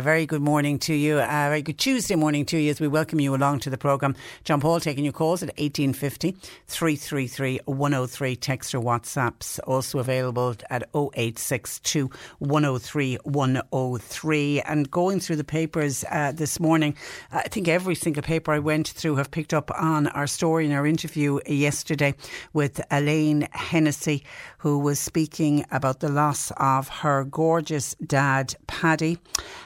A very good morning to you. A very good Tuesday morning to you as we welcome you along to the programme. John Paul taking your calls at 1850 333 103. Text or WhatsApps also available at 0862 103 103. And going through the papers uh, this morning, I think every single paper I went through have picked up on our story in our interview yesterday with Elaine Hennessy, who was speaking about the loss of her gorgeous dad, Paddy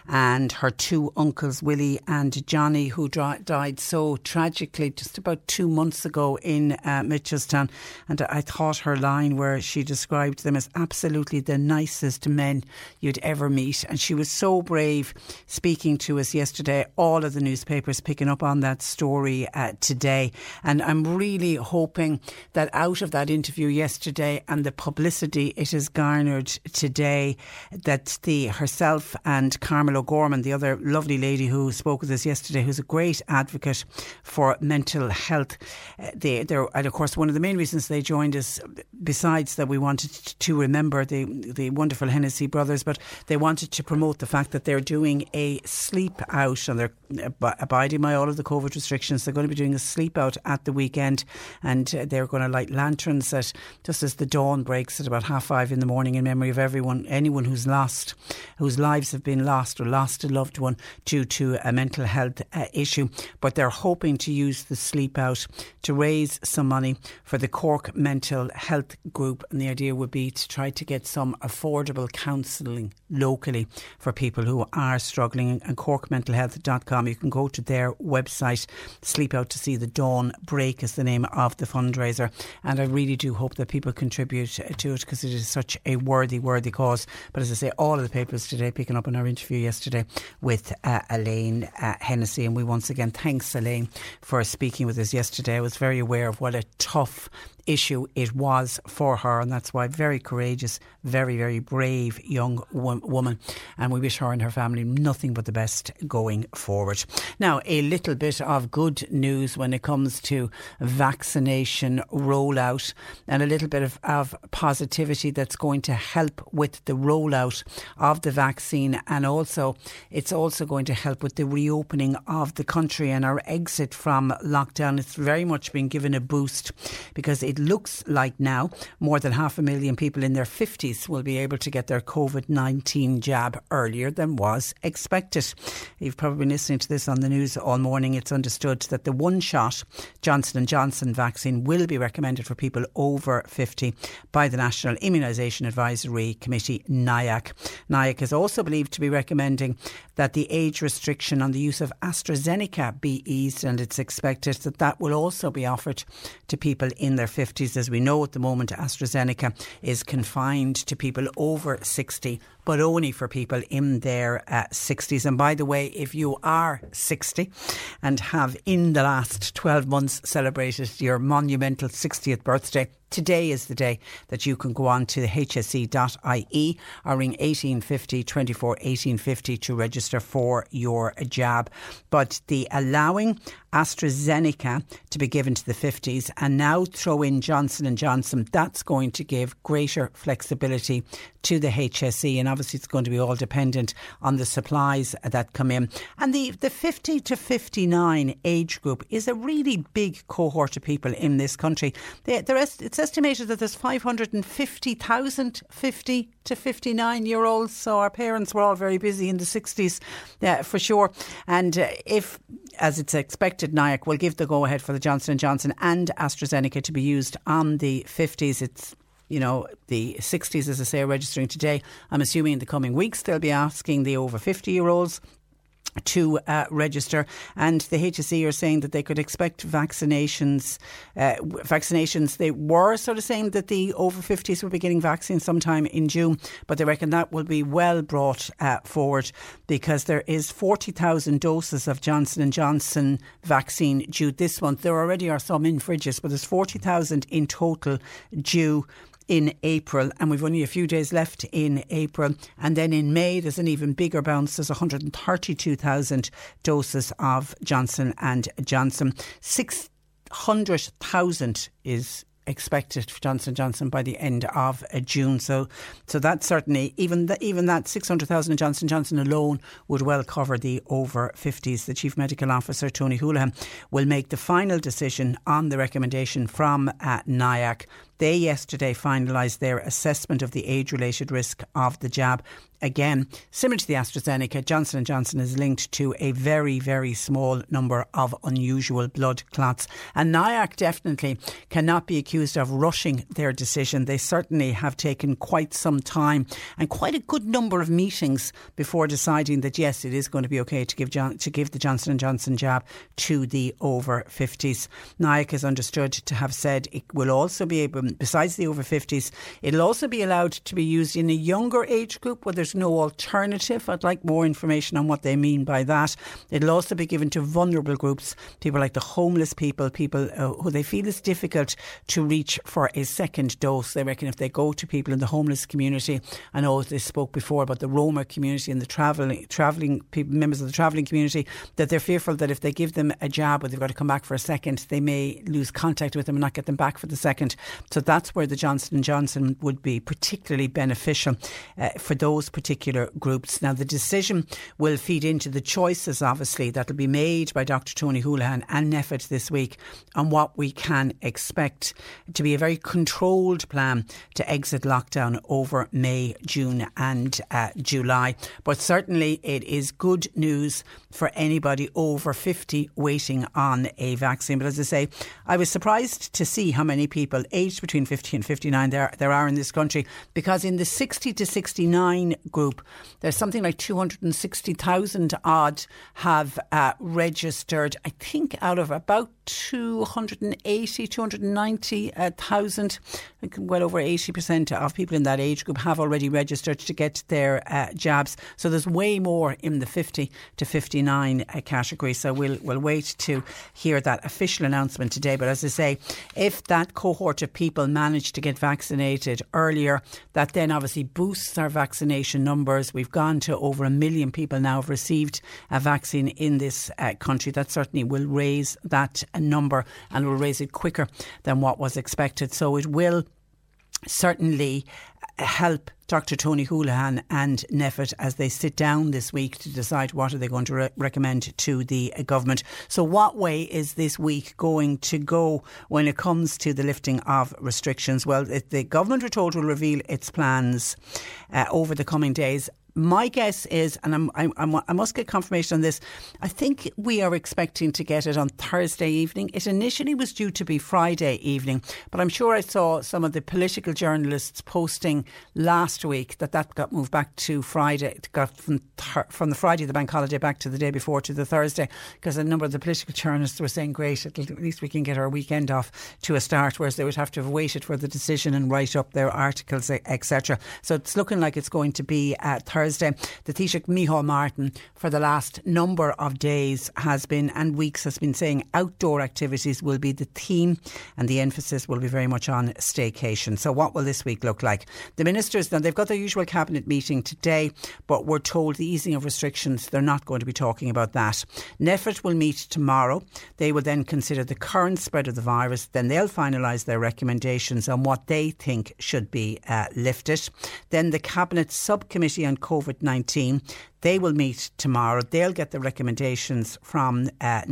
and her two uncles, Willie and Johnny, who died so tragically just about two months ago in uh, Mitchelstown. And I thought her line where she described them as absolutely the nicest men you'd ever meet. And she was so brave speaking to us yesterday. All of the newspapers picking up on that story uh, today. And I'm really hoping that out of that interview yesterday and the publicity it has garnered today, that the herself and Carmel O'Gorman Gorman, the other lovely lady who spoke with us yesterday, who's a great advocate for mental health. Uh, they, and of course, one of the main reasons they joined us, besides that we wanted to remember the, the wonderful Hennessy brothers, but they wanted to promote the fact that they're doing a sleep out and they're abiding by all of the COVID restrictions. They're going to be doing a sleep out at the weekend and uh, they're going to light lanterns at just as the dawn breaks at about half five in the morning in memory of everyone, anyone who's lost, whose lives have been lost or lost lost a loved one due to a mental health uh, issue. But they're hoping to use the sleep out to raise some money for the Cork Mental Health Group. And the idea would be to try to get some affordable counselling locally for people who are struggling. And corkmentalhealth.com, you can go to their website, Sleep Out to See the Dawn Break is the name of the fundraiser. And I really do hope that people contribute to it because it is such a worthy, worthy cause. But as I say, all of the papers today picking up on our interview yesterday with uh, Elaine uh, Hennessy. And we once again thanks Elaine for speaking with us yesterday. I was very aware of what a tough issue it was for her, and that's why very courageous, very, very brave young wo- woman. And we wish her and her family nothing but the best going forward. Now, a little bit of good news when it comes to vaccination rollout, and a little bit of, of positivity that's going to help with the rollout of the vaccine, and also it's also going to help with the reopening of the country and our exit from lockdown. It's very much been given a boost because it it looks like now more than half a million people in their 50s will be able to get their COVID 19 jab earlier than was expected. You've probably been listening to this on the news all morning. It's understood that the one shot Johnson & Johnson vaccine will be recommended for people over 50 by the National Immunisation Advisory Committee, NIAC. NIAC is also believed to be recommending that the age restriction on the use of AstraZeneca be eased and it's expected that that will also be offered to people in their 50s 50s. As we know at the moment, AstraZeneca is confined to people over 60 but only for people in their uh, 60s. And by the way, if you are 60 and have in the last 12 months celebrated your monumental 60th birthday, today is the day that you can go on to hse.ie or ring 1850 24 1850 to register for your jab. But the allowing AstraZeneca to be given to the 50s, and now throw in Johnson and Johnson. That's going to give greater flexibility to the HSE, and obviously it's going to be all dependent on the supplies that come in. And the, the 50 to 59 age group is a really big cohort of people in this country. They, it's estimated that there's 550,000 50 to 59 year olds, so our parents were all very busy in the 60s uh, for sure. And uh, if as it's expected, NIAC will give the go ahead for the Johnson & Johnson and AstraZeneca to be used on the 50s. It's you know, the 60s, as I say, are registering today. I'm assuming in the coming weeks they'll be asking the over 50 year olds to uh, register. And the HSE are saying that they could expect vaccinations. Uh, vaccinations, they were sort of saying that the over 50s will be getting vaccines sometime in June, but they reckon that will be well brought uh, forward because there is 40,000 doses of Johnson & Johnson vaccine due this month. There already are some in fridges, but there's 40,000 in total due in April, and we've only a few days left in April. And then in May, there's an even bigger bounce. There's 132,000 doses of Johnson and Johnson. 600,000 is expected for Johnson Johnson by the end of uh, June. So, so that certainly even even that six hundred thousand Johnson Johnson alone would well cover the over fifties. The Chief Medical Officer Tony Holohan will make the final decision on the recommendation from uh, NIAC they yesterday finalised their assessment of the age-related risk of the jab. Again, similar to the AstraZeneca, Johnson & Johnson is linked to a very, very small number of unusual blood clots. And NIAC definitely cannot be accused of rushing their decision. They certainly have taken quite some time and quite a good number of meetings before deciding that yes, it is going to be okay to give John, to give the Johnson & Johnson jab to the over 50s. NIAC is understood to have said it will also be able besides the over 50s. It'll also be allowed to be used in a younger age group where there's no alternative. I'd like more information on what they mean by that. It'll also be given to vulnerable groups, people like the homeless people, people uh, who they feel it's difficult to reach for a second dose. They reckon if they go to people in the homeless community, I know they spoke before about the Roma community and the travelling, travelling people, members of the travelling community, that they're fearful that if they give them a jab or they've got to come back for a second, they may lose contact with them and not get them back for the second. So that's where the Johnson Johnson would be particularly beneficial uh, for those particular groups. Now, the decision will feed into the choices, obviously, that will be made by Dr. Tony Holohan and NPHET this week on what we can expect to be a very controlled plan to exit lockdown over May, June, and uh, July. But certainly, it is good news for anybody over 50 waiting on a vaccine. But as I say, I was surprised to see how many people aged between between 50 and 59 there, there are in this country. Because in the 60 to 69 group, there's something like 260,000 odd have uh, registered, I think, out of about 280, 290,000, well over 80% of people in that age group have already registered to get their uh, jabs. So there's way more in the 50 to 59 uh, category. So we'll, we'll wait to hear that official announcement today. But as I say, if that cohort of people manage to get vaccinated earlier, that then obviously boosts our vaccination numbers. We've gone to over a million people now have received a vaccine in this uh, country. That certainly will raise that a number and will raise it quicker than what was expected. So it will certainly help Dr. Tony Holohan and NPHET as they sit down this week to decide what are they going to re- recommend to the uh, government. So, what way is this week going to go when it comes to the lifting of restrictions? Well, the government, we're told, will reveal its plans uh, over the coming days my guess is, and I'm, I'm, i must get confirmation on this, I think we are expecting to get it on Thursday evening. It initially was due to be Friday evening, but I'm sure I saw some of the political journalists posting last week that that got moved back to Friday, it got from, from the Friday, the bank holiday, back to the day before to the Thursday, because a number of the political journalists were saying, great, at least we can get our weekend off to a start, whereas they would have to have waited for the decision and write up their articles, etc. So it's looking like it's going to be uh, Thursday Thursday. The Taoiseach Micheál Martin, for the last number of days, has been and weeks has been saying outdoor activities will be the theme, and the emphasis will be very much on staycation. So, what will this week look like? The ministers now they've got their usual cabinet meeting today, but we're told the easing of restrictions they're not going to be talking about that. NPHET will meet tomorrow. They will then consider the current spread of the virus. Then they'll finalise their recommendations on what they think should be uh, lifted. Then the Cabinet Subcommittee on COVID 19 they will meet tomorrow. They'll get the recommendations from uh.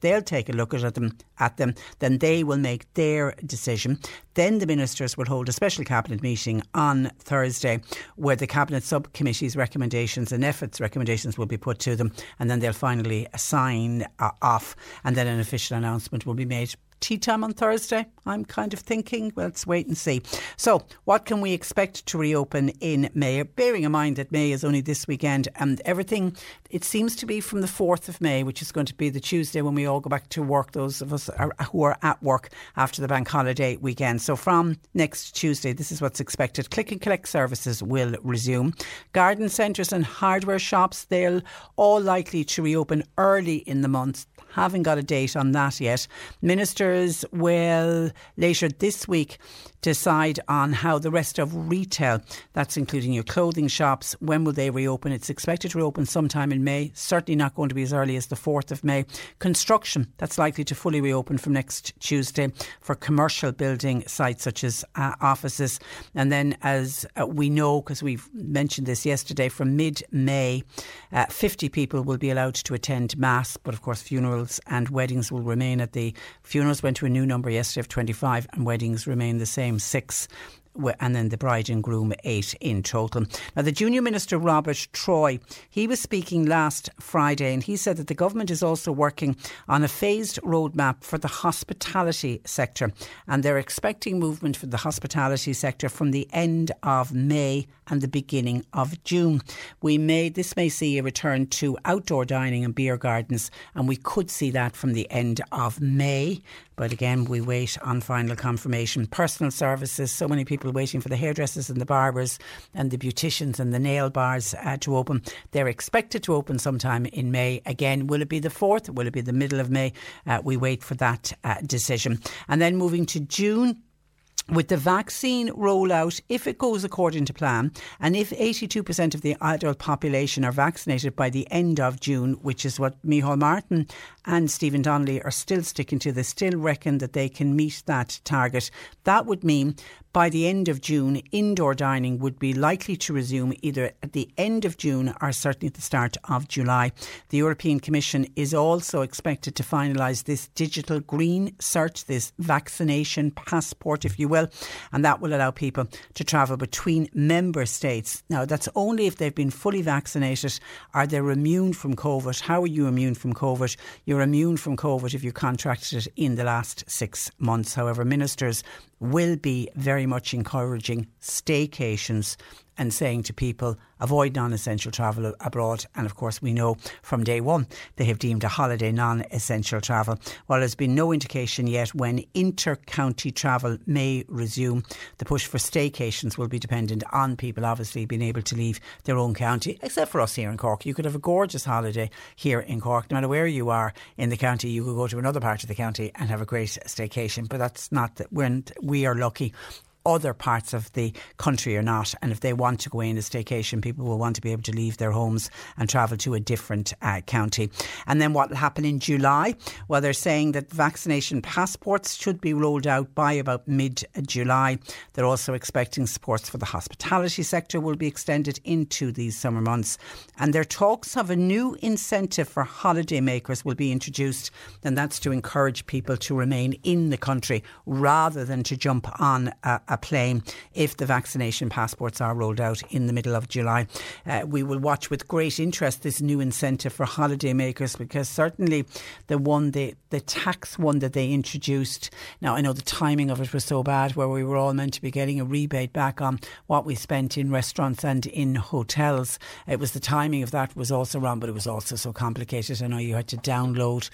They'll take a look at them. At them, then they will make their decision. Then the ministers will hold a special cabinet meeting on Thursday, where the cabinet subcommittee's recommendations and NPHET's recommendations will be put to them, and then they'll finally sign uh, off, and then an official announcement will be made tea time on Thursday? I'm kind of thinking, well, let's wait and see. So, what can we expect to reopen in May? Bearing in mind that May is only this weekend and everything, it seems to be from the 4th of May, which is going to be the Tuesday when we all go back to work, those of us are, who are at work after the bank holiday weekend. So, from next Tuesday, this is what's expected. Click and collect services will resume. Garden centres and hardware shops, they'll all likely to reopen early in the month haven't got a date on that yet. Ministers will later this week decide on how the rest of retail, that's including your clothing shops, when will they reopen? It's expected to reopen sometime in May, certainly not going to be as early as the 4th of May. Construction, that's likely to fully reopen from next Tuesday for commercial building sites such as uh, offices. And then, as uh, we know, because we've mentioned this yesterday, from mid May, uh, 50 people will be allowed to attend Mass, but of course, funerals and weddings will remain at the. Funerals went to a new number yesterday of 25, and weddings remain the same six and then the bride and groom eight in total. Now, the Junior Minister Robert Troy, he was speaking last Friday and he said that the government is also working on a phased roadmap for the hospitality sector and they're expecting movement for the hospitality sector from the end of May and the beginning of June. We may this may see a return to outdoor dining and beer gardens and we could see that from the end of May. But again, we wait on final confirmation. Personal services, so many people waiting for the hairdressers and the barbers and the beauticians and the nail bars uh, to open. They're expected to open sometime in May. Again, will it be the 4th? Will it be the middle of May? Uh, we wait for that uh, decision. And then moving to June with the vaccine rollout, if it goes according to plan, and if 82% of the adult population are vaccinated by the end of June, which is what Micheál Martin and Stephen Donnelly are still sticking to, they still reckon that they can meet that target. That would mean by the end of June, indoor dining would be likely to resume either at the end of June or certainly at the start of July. The European Commission is also expected to finalise this digital green cert, this vaccination passport, if you will, and that will allow people to travel between member states. Now, that's only if they've been fully vaccinated. Are they immune from COVID? How are you immune from COVID? You're immune from COVID if you contracted it in the last six months. However, ministers will be very much encouraging staycations and saying to people, avoid non essential travel abroad. And of course, we know from day one they have deemed a holiday non essential travel. While there's been no indication yet when inter county travel may resume, the push for staycations will be dependent on people obviously being able to leave their own county, except for us here in Cork. You could have a gorgeous holiday here in Cork, no matter where you are in the county. You could go to another part of the county and have a great staycation, but that's not that when we are lucky other parts of the country or not. And if they want to go in a staycation, people will want to be able to leave their homes and travel to a different uh, county. And then what will happen in July? Well, they're saying that vaccination passports should be rolled out by about mid July. They're also expecting supports for the hospitality sector will be extended into these summer months. And their talks of a new incentive for holidaymakers will be introduced, and that's to encourage people to remain in the country rather than to jump on a, a plane if the vaccination passports are rolled out in the middle of July. Uh, we will watch with great interest this new incentive for holidaymakers because certainly the one, the, the tax one that they introduced. Now, I know the timing of it was so bad where we were all meant to be getting a rebate back on what we spent in restaurants and in hotels. It was the timing of that was also wrong, but it was also so complicated. I know you had to download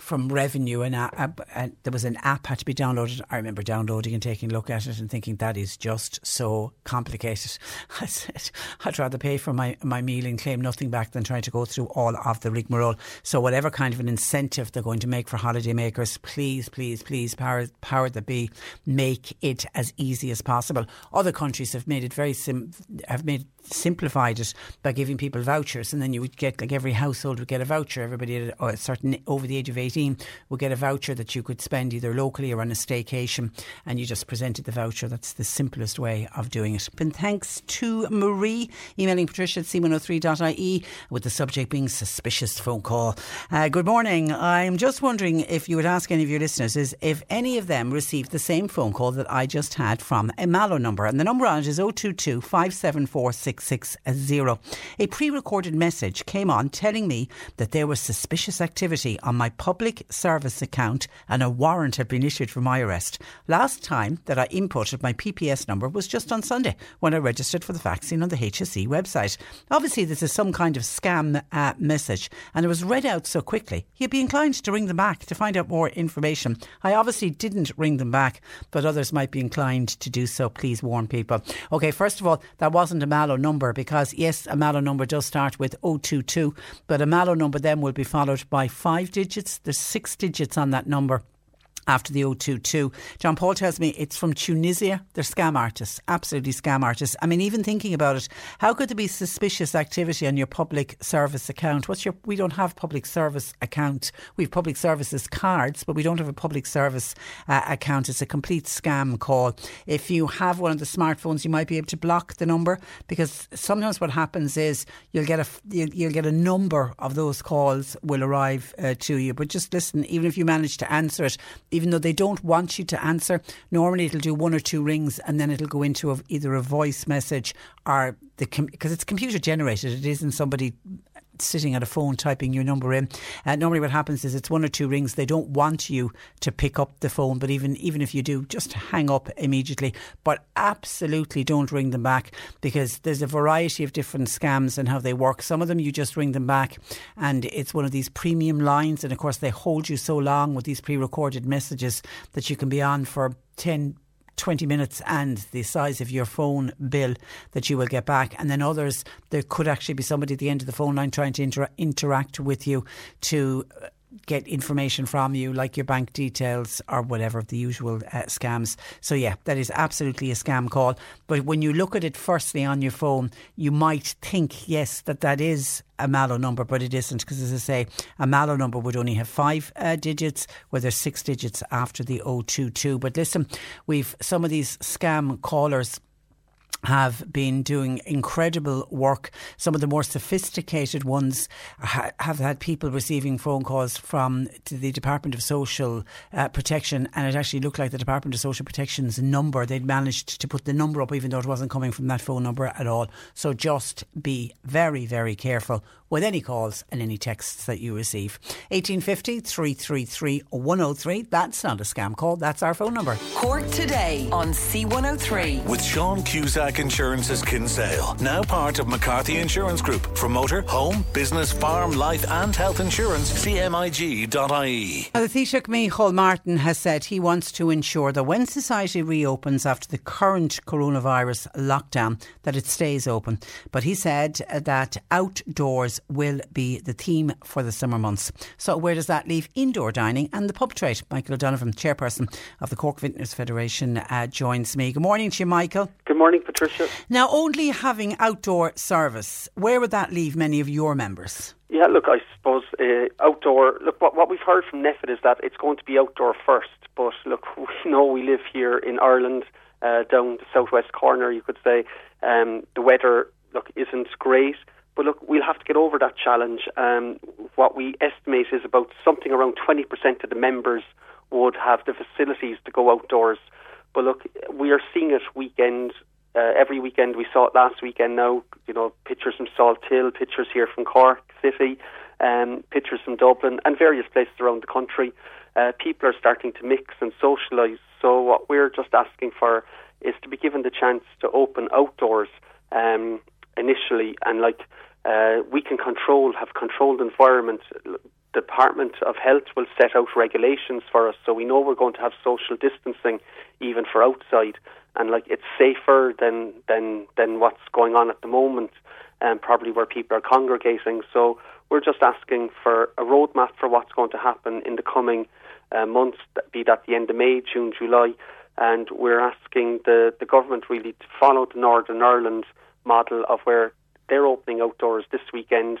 from revenue and there was an app had to be downloaded. I remember downloading and taking a look at it and thinking that is just so complicated. I said I'd rather pay for my, my meal and claim nothing back than trying to go through all of the rigmarole. So whatever kind of an incentive they're going to make for holiday makers, please, please, please, power power the be, make it as easy as possible. Other countries have made it very sim have made simplified it by giving people vouchers, and then you would get like every household would get a voucher. Everybody at a certain over the age of eighteen would get a voucher that you could spend either locally or on a staycation, and you just presented the voucher. That's the simplest way of doing it. And thanks to Marie emailing Patricia at c103.ie with the subject being suspicious phone call. Uh, good morning. I'm just wondering if you would ask any of your listeners is if any of them received the same phone call that I just had from a Mallow number, and the number on it is 022 574 660. A pre recorded message came on telling me that there was suspicious activity on my public service account and a warrant had been issued for my arrest. Last time that I inputted my PPS number was just on Sunday when I registered for the vaccine on the HSE website. Obviously, this is some kind of scam uh, message and it was read out so quickly. You'd be inclined to ring them back to find out more information. I obviously didn't ring them back, but others might be inclined to do so. Please warn people. Okay, first of all, that wasn't a Mallow number because, yes, a Mallow number does start with 022, but a Mallow number then will be followed by five digits. There's six digits on that number after the 022. John Paul tells me it's from Tunisia. They're scam artists, absolutely scam artists. I mean, even thinking about it, how could there be suspicious activity on your public service account? What's your? We don't have public service account. We have public services cards, but we don't have a public service uh, account. It's a complete scam call. If you have one of the smartphones, you might be able to block the number because sometimes what happens is you'll get a you'll get a number of those calls will arrive uh, to you. But just listen, even if you manage to answer it even though they don't want you to answer. Normally, it'll do one or two rings and then it'll go into a, either a voice message or the because it's computer generated. It isn't somebody sitting at a phone typing your number in. Uh, normally, what happens is it's one or two rings. They don't want you to pick up the phone, but even even if you do, just hang up immediately. But absolutely don't ring them back because there's a variety of different scams and how they work. Some of them you just ring them back, and it's one of these premium lines, and of course they hold you so long with these pre-recorded messages that you can be on for 10 20 minutes and the size of your phone bill that you will get back. And then others, there could actually be somebody at the end of the phone line trying to inter- interact with you to get information from you, like your bank details or whatever, the usual uh, scams. So, yeah, that is absolutely a scam call. But when you look at it firstly on your phone, you might think, yes, that that is a Mallow number, but it isn't because, as I say, a Mallow number would only have five uh, digits, where there's six digits after the 022. But listen, we've some of these scam callers have been doing incredible work. Some of the more sophisticated ones ha- have had people receiving phone calls from the Department of Social uh, Protection, and it actually looked like the Department of Social Protection's number. They'd managed to put the number up, even though it wasn't coming from that phone number at all. So just be very, very careful with any calls and any texts that you receive. 1850 333 103. That's not a scam call, that's our phone number. Cork Today on C103. With Sean Cusack Insurance's Kinsale, now part of McCarthy Insurance Group. For motor, home, business, farm, life, and health insurance, cmig.ie. The Taoiseach Micheál Martin has said he wants to ensure that when society reopens after the current coronavirus lockdown, that it stays open. But he said that outdoors will be the theme for the summer months. So, where does that leave indoor dining and the pub trade? Michael O'Donovan, chairperson of the Cork Vintners Federation, uh, joins me. Good morning to you, Michael. Good morning, Patricia. Now, only having outdoor service, where would that leave many of your members? Yeah, look, I suppose uh, outdoor. Look, what, what we've heard from NPHET is that it's going to be outdoor first. But look, we know we live here in Ireland, uh, down the southwest corner, you could say. Um, the weather, look, isn't great. But look, we'll have to get over that challenge. Um, what we estimate is about something around 20% of the members would have the facilities to go outdoors. But look, we are seeing it weekend. Uh, every weekend we saw it last weekend. Now, you know, pictures from Salthill, pictures here from Cork City, um, pictures from Dublin, and various places around the country. Uh, people are starting to mix and socialise. So what we're just asking for is to be given the chance to open outdoors um, initially, and like uh, we can control, have controlled environment Department of Health will set out regulations for us, so we know we're going to have social distancing even for outside, and like it's safer than than than what's going on at the moment, and um, probably where people are congregating. So we're just asking for a roadmap for what's going to happen in the coming uh, months, be that the end of May, June, July, and we're asking the the government really to follow the Northern Ireland model of where they're opening outdoors this weekend.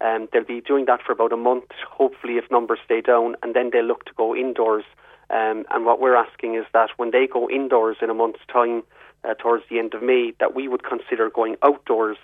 Um, they'll be doing that for about a month, hopefully, if numbers stay down, and then they'll look to go indoors. Um, and what we're asking is that when they go indoors in a month's time, uh, towards the end of May, that we would consider going outdoors.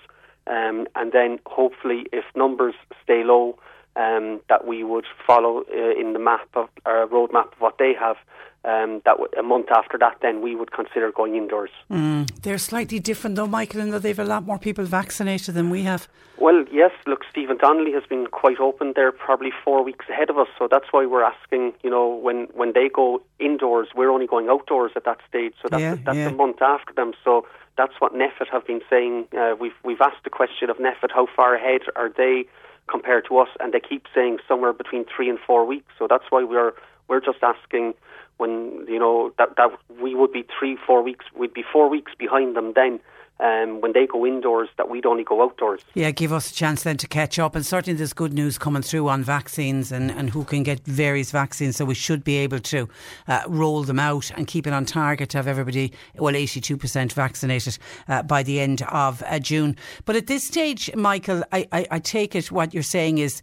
Um, and then hopefully, if numbers stay low, um, that we would follow uh, in the map of uh, roadmap of what they have um, that w- a month after that, then we would consider going indoors. Mm. They're slightly different, though, Michael, in that they've a lot more people vaccinated than we have. Well, yes. Look, Stephen Donnelly has been quite open. They're probably four weeks ahead of us, so that's why we're asking. You know, when when they go indoors, we're only going outdoors at that stage. So that's Yeah, that's yeah. a month after them. So that's what NPHET have been saying. Uh, we've we've asked the question of NPHET, how far ahead are they compared to us? And they keep saying somewhere between three and four weeks. So that's why we're we're just asking when you know that that we would be three four weeks we'd be four weeks behind them then um, when they go indoors that we'd only go outdoors Yeah, give us a chance then to catch up. And certainly there's good news coming through on vaccines and, and who can get various vaccines. So we should be able to uh, roll them out and keep it on target to have everybody, well, 82% vaccinated uh, by the end of uh, June. But at this stage, Michael, I, I, I take it what you're saying is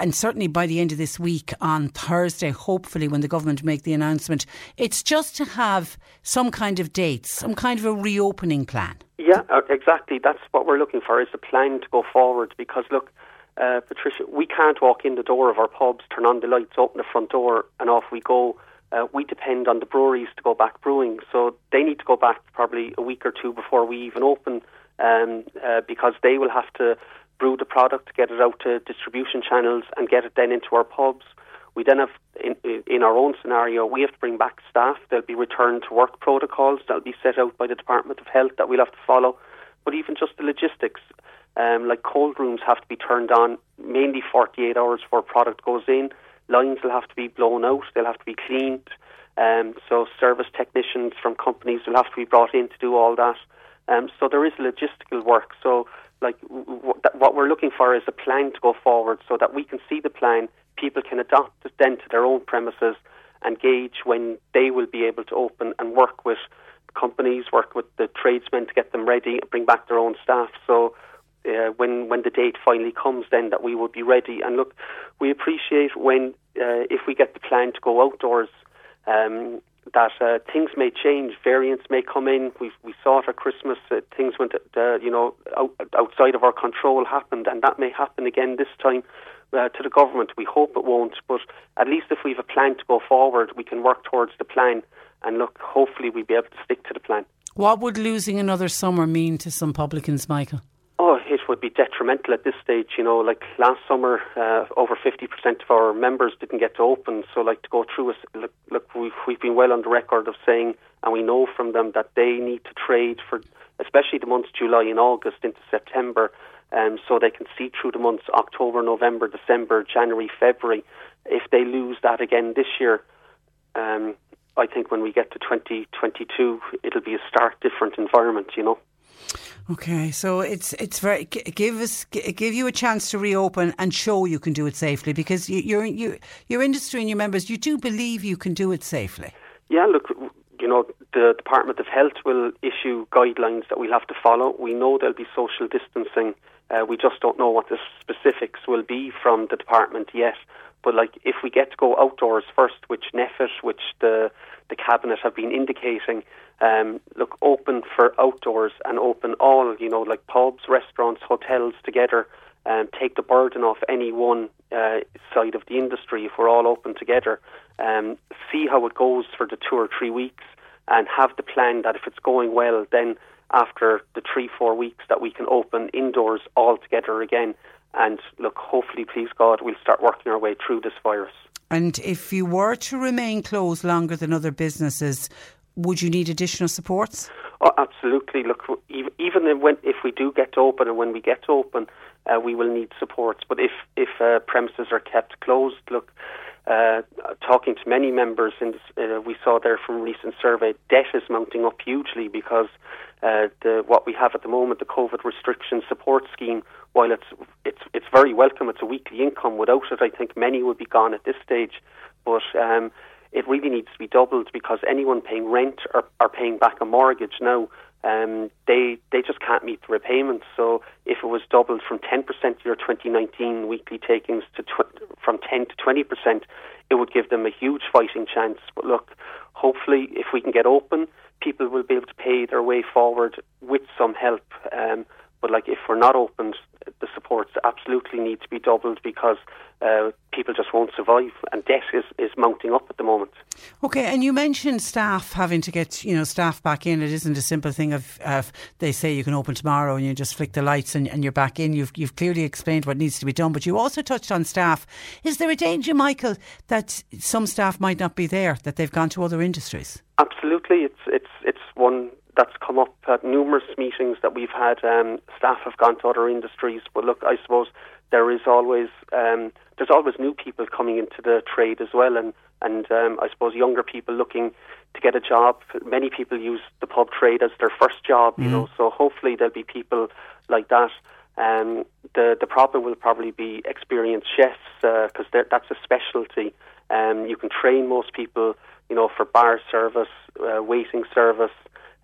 and certainly by the end of this week on Thursday, hopefully when the government make the announcement, it's just to have some kind of dates, some kind of a reopening plan. Yeah, uh, exactly. That's what we're looking for is a plan to go forward. Because look, uh, Patricia, we can't walk in the door of our pubs, turn on the lights, open the front door, and off we go. Uh, we depend on the breweries to go back brewing, so they need to go back probably a week or two before we even open, um, uh, because they will have to brew the product, get it out to distribution channels, and get it then into our pubs. We then have, in, in our own scenario, we have to bring back staff. There'll be return to work protocols that'll be set out by the Department of Health that we'll have to follow. But even just the logistics, um, like cold rooms have to be turned on mainly 48 hours before product goes in. Lines will have to be blown out. They'll have to be cleaned. Um, so service technicians from companies will have to be brought in to do all that. Um, so there is logistical work. So like w- what we're looking for is a plan to go forward so that we can see the plan, people can adopt it then to their own premises and gauge when they will be able to open and work with companies, work with the tradesmen to get them ready and bring back their own staff. So uh, when when the date finally comes, then that we will be ready. And look, we appreciate when uh, if we get the plan to go outdoors. Um, that uh, things may change, variants may come in. We we saw it at Christmas. Uh, things went, uh, you know, out, outside of our control happened, and that may happen again this time uh, to the government. We hope it won't, but at least if we have a plan to go forward, we can work towards the plan. And look, hopefully we'll be able to stick to the plan. What would losing another summer mean to some publicans, Michael? Oh, it would be detrimental at this stage. You know, like last summer, uh, over 50% of our members didn't get to open. So, like, to go through, a, look, look we've, we've been well on the record of saying, and we know from them that they need to trade for, especially the months July and August into September, um, so they can see through the months October, November, December, January, February. If they lose that again this year, um, I think when we get to 2022, it'll be a stark different environment, you know. Okay, so it's it's very give us give you a chance to reopen and show you can do it safely because you, your you, your industry and your members you do believe you can do it safely. Yeah, look, you know, the Department of Health will issue guidelines that we'll have to follow. We know there'll be social distancing. Uh, we just don't know what the specifics will be from the department yet. But like, if we get to go outdoors first, which NPHET, which the the cabinet have been indicating, um, look, open for outdoors and open all, you know, like pubs, restaurants, hotels together, and take the burden off any one uh, side of the industry if we're all open together. Um, see how it goes for the two or three weeks, and have the plan that if it's going well, then after the three four weeks that we can open indoors all together again. And look, hopefully, please God, we'll start working our way through this virus. And if you were to remain closed longer than other businesses, would you need additional supports? Oh, absolutely. Look, even when if we do get open and when we get open, uh, we will need supports. But if if uh, premises are kept closed, look, uh, talking to many members, in uh, we saw there from recent survey, debt is mounting up hugely because uh, the, what we have at the moment, the COVID restriction support scheme, while it's it's it's very welcome, it's a weekly income. Without it, I think many would be gone at this stage. But um, it really needs to be doubled because anyone paying rent or, or paying back a mortgage now um, they they just can't meet the repayments. So if it was doubled from 10% of your 2019 weekly takings to tw- from 10 to 20%, it would give them a huge fighting chance. But look, hopefully, if we can get open, people will be able to pay their way forward with some help. Um, but like if we're not opened, the supports absolutely need to be doubled because uh, people just won't survive, and debt is, is mounting up at the moment. Okay, and you mentioned staff having to get you know staff back in. It isn't a simple thing of uh, they say you can open tomorrow and you just flick the lights and, and you're back in. You've you've clearly explained what needs to be done, but you also touched on staff. Is there a danger, Michael, that some staff might not be there, that they've gone to other industries? Absolutely, it's it's it's one that's come up at numerous meetings that we've had. Um, staff have gone to other industries, but look, I suppose there is always um, there's always new people coming into the trade as well, and and um, I suppose younger people looking to get a job. Many people use the pub trade as their first job, you mm. know. So hopefully there'll be people like that. Um, the the problem will probably be experienced chefs because uh, that's a specialty. Um, you can train most people, you know, for bar service, uh, waiting service,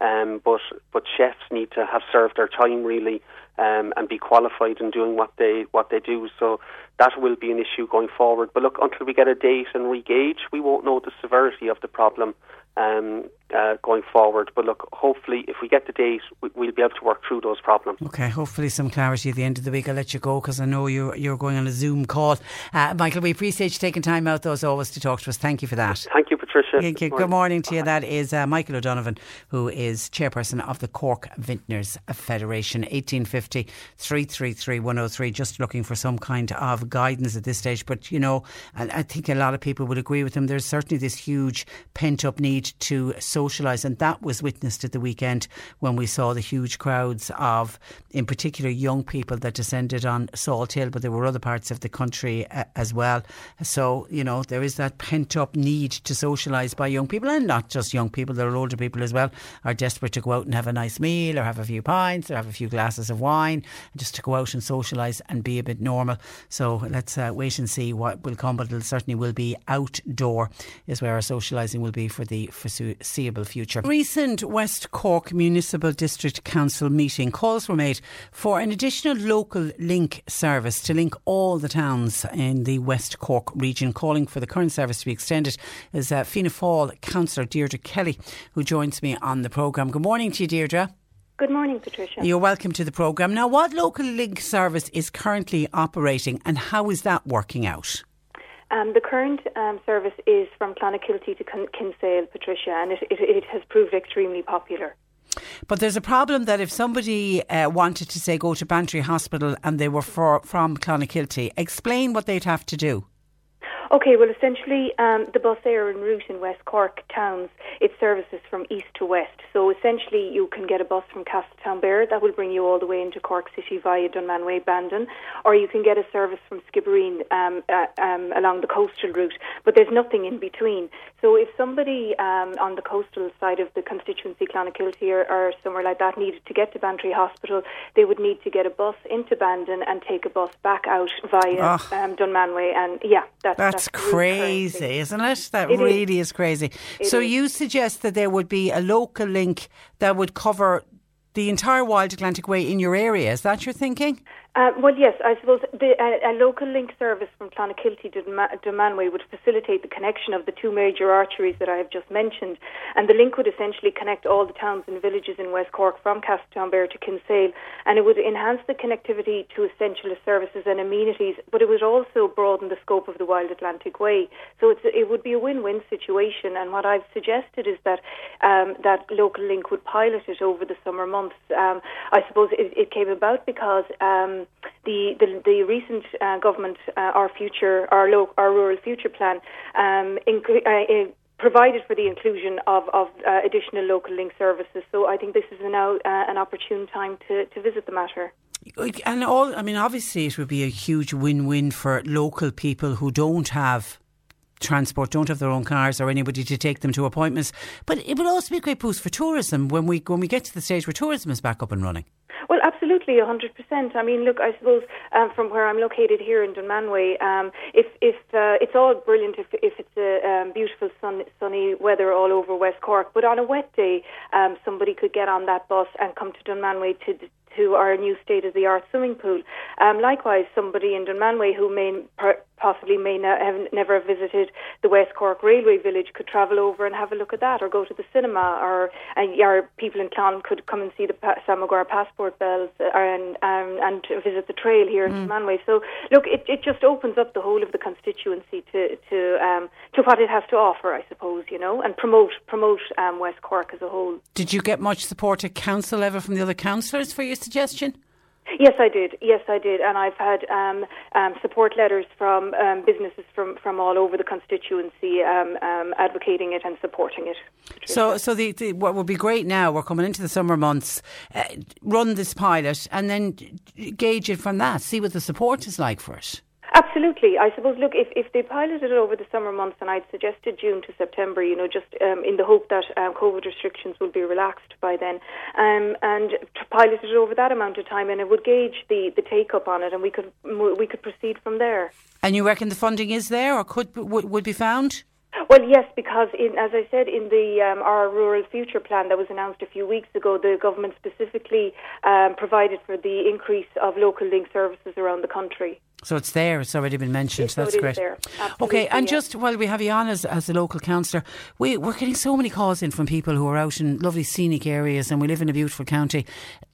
um, but but chefs need to have served their time really um, and be qualified in doing what they what they do. So that will be an issue going forward. But look, until we get a date and regauge, we won't know the severity of the problem um, uh, going forward. But look, hopefully, if we get the date, we, will be able to work through those problems. Okay, hopefully some clarity at the end of the week. I'll let you go because I know you're you're going on a Zoom call. Uh, Michael, we appreciate you taking time out, though, as always, to talk to us. Thank you for that. Thank you, Thank you. Good morning to you. That is uh, Michael O'Donovan, who is chairperson of the Cork Vintners Federation. 1850 333 103. Just looking for some kind of guidance at this stage. But, you know, I think a lot of people would agree with him. There's certainly this huge pent up need to socialise, and that was witnessed at the weekend when we saw the huge crowds of, in particular, young people that descended on Salthill, but there were other parts of the country uh, as well. So, you know, there is that pent up need to socialise by young people, and not just young people, there are older people as well, are desperate to go out and have a nice meal or have a few pints or have a few glasses of wine, just to go out and socialise and be a bit normal. So let's uh, wait and see what will come, but it certainly will be outdoor, is where our socialising will be for the foreseeable future. Recent West Cork Municipal District Council meeting calls were made for an additional local link service to link all the towns in the West Cork region. Calling for the current service to be extended is uh, Fianna Fáil Councillor Deirdre Kelly, who joins me on the programme. Good morning to you, Deirdre. Good morning, Patricia. You're welcome to the programme. Now, what local link service is currently operating and how is that working out? Um, the current um, service is from Clonakilty to Kinsale, Patricia, and it, it, it, has proved extremely popular. But there's a problem that if somebody uh, wanted to say go to Bantry Hospital and they were for, from Clonakilty, explain what they'd have to do. Okay, well, essentially, um, the bus air en route in West Cork towns, it services from east to west. So essentially, you can get a bus from Castletownbere that will bring you all the way into Cork City via Dunmanway, Bandon, or you can get a service from Skibbereen um, uh, um, along the coastal route. But there's nothing in between. So if somebody um, on the coastal side of the constituency, Clonakilty or, or somewhere like that, needed to get to Bantry Hospital, they would need to get a bus into Bandon and take a bus back out via oh. um, Dunmanway. And yeah, that's, that's that's crazy, isn't it? That it really is, is crazy. It so is. you suggest that there would be a local link that would cover the entire Wild Atlantic Way in your area. Is that your thinking? Uh, well, yes, I suppose the, a local link service from Clonakilty to Dunmanway would facilitate the connection of the two major arteries that I have just mentioned, and the link would essentially connect all the towns and villages in West Cork from Castletownbere to Kinsale, and it would enhance the connectivity to essential services and amenities, but it would also broaden the scope of the Wild Atlantic Way. So it would be a win-win situation, and what I've suggested is that um, that local link would pilot it over the summer months. Um, I suppose it, it, came about because. Um, the, the, the recent uh, government, uh, our future, our, lo- our rural future plan, um, uh, provided for the inclusion of, of uh, additional local link services. So I think this is now uh, an opportune time to, to visit the matter. And all, I mean, obviously, it would be a huge win-win for local people who don't have transport, don't have their own cars or anybody to take them to appointments. But it would also be a great boost for tourism when we when we get to the stage where tourism is back up and running. Well, absolutely, 100%. I mean, look, I suppose um, from where I'm located here in Dunmanway, um, if, if uh, it's all brilliant if, if it's a um, beautiful sun, sunny weather all over West Cork, but on a wet day, um, somebody could get on that bus and come to Dunmanway to to our new state of the art swimming pool. Um, likewise, somebody in Dunmanway who may per- possibly may not have never visited the West Cork Railway Village could travel over and have a look at that, or go to the cinema, or and our people in Clon could come and see the pa- Samogor passport bells uh, and um, and visit the trail here in mm. So look, it, it just opens up the whole of the constituency to to um, to what it has to offer, I suppose, you know, and promote promote um, West Cork as a whole. Did you get much support at council level from the other councillors for your suggestion? Yes, I did. Yes, I did, and I've had um, um, support letters from um, businesses from, from all over the constituency um, um, advocating it and supporting it. So, so the, the, what would be great now? We're coming into the summer months. Uh, run this pilot and then gauge it from that. See what the support is like for it. Absolutely. I suppose, look, if, if they piloted it over the summer months, and I'd suggested June to September, you know, just um, in the hope that um, COVID restrictions will be relaxed by then, um, and piloted it over that amount of time, and it would gauge the, the take up on it, and we could we could proceed from there. And you reckon the funding is there, or could would, would be found? Well, yes, because in, as I said in the um, our rural future plan that was announced a few weeks ago, the government specifically um, provided for the increase of local link services around the country. So it's there. It's already been mentioned. Yes, That's great. okay, and yeah. just while we have you on as, as a local councillor, we, we're getting so many calls in from people who are out in lovely scenic areas, and we live in a beautiful county.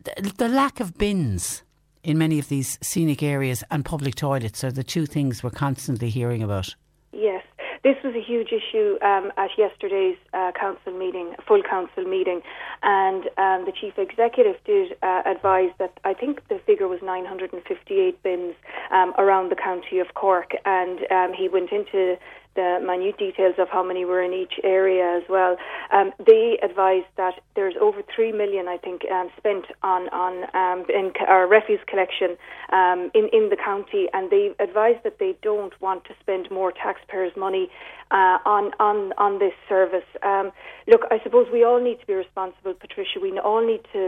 The, the lack of bins in many of these scenic areas and public toilets are the two things we're constantly hearing about. Yes. This was a huge issue um, at yesterday's uh, council meeting, full council meeting, and um, the chief executive did uh, advise that I think the figure was 958 bins um, around the county of Cork, and um, he went into the minute details of how many were in each area as well. Um, they advised that there's over three million, I think, um, spent on on um, in our refuse collection um, in in the county, and they advised that they don't want to spend more taxpayers' money uh, on on on this service. Um, look, I suppose we all need to be responsible, Patricia. We all need to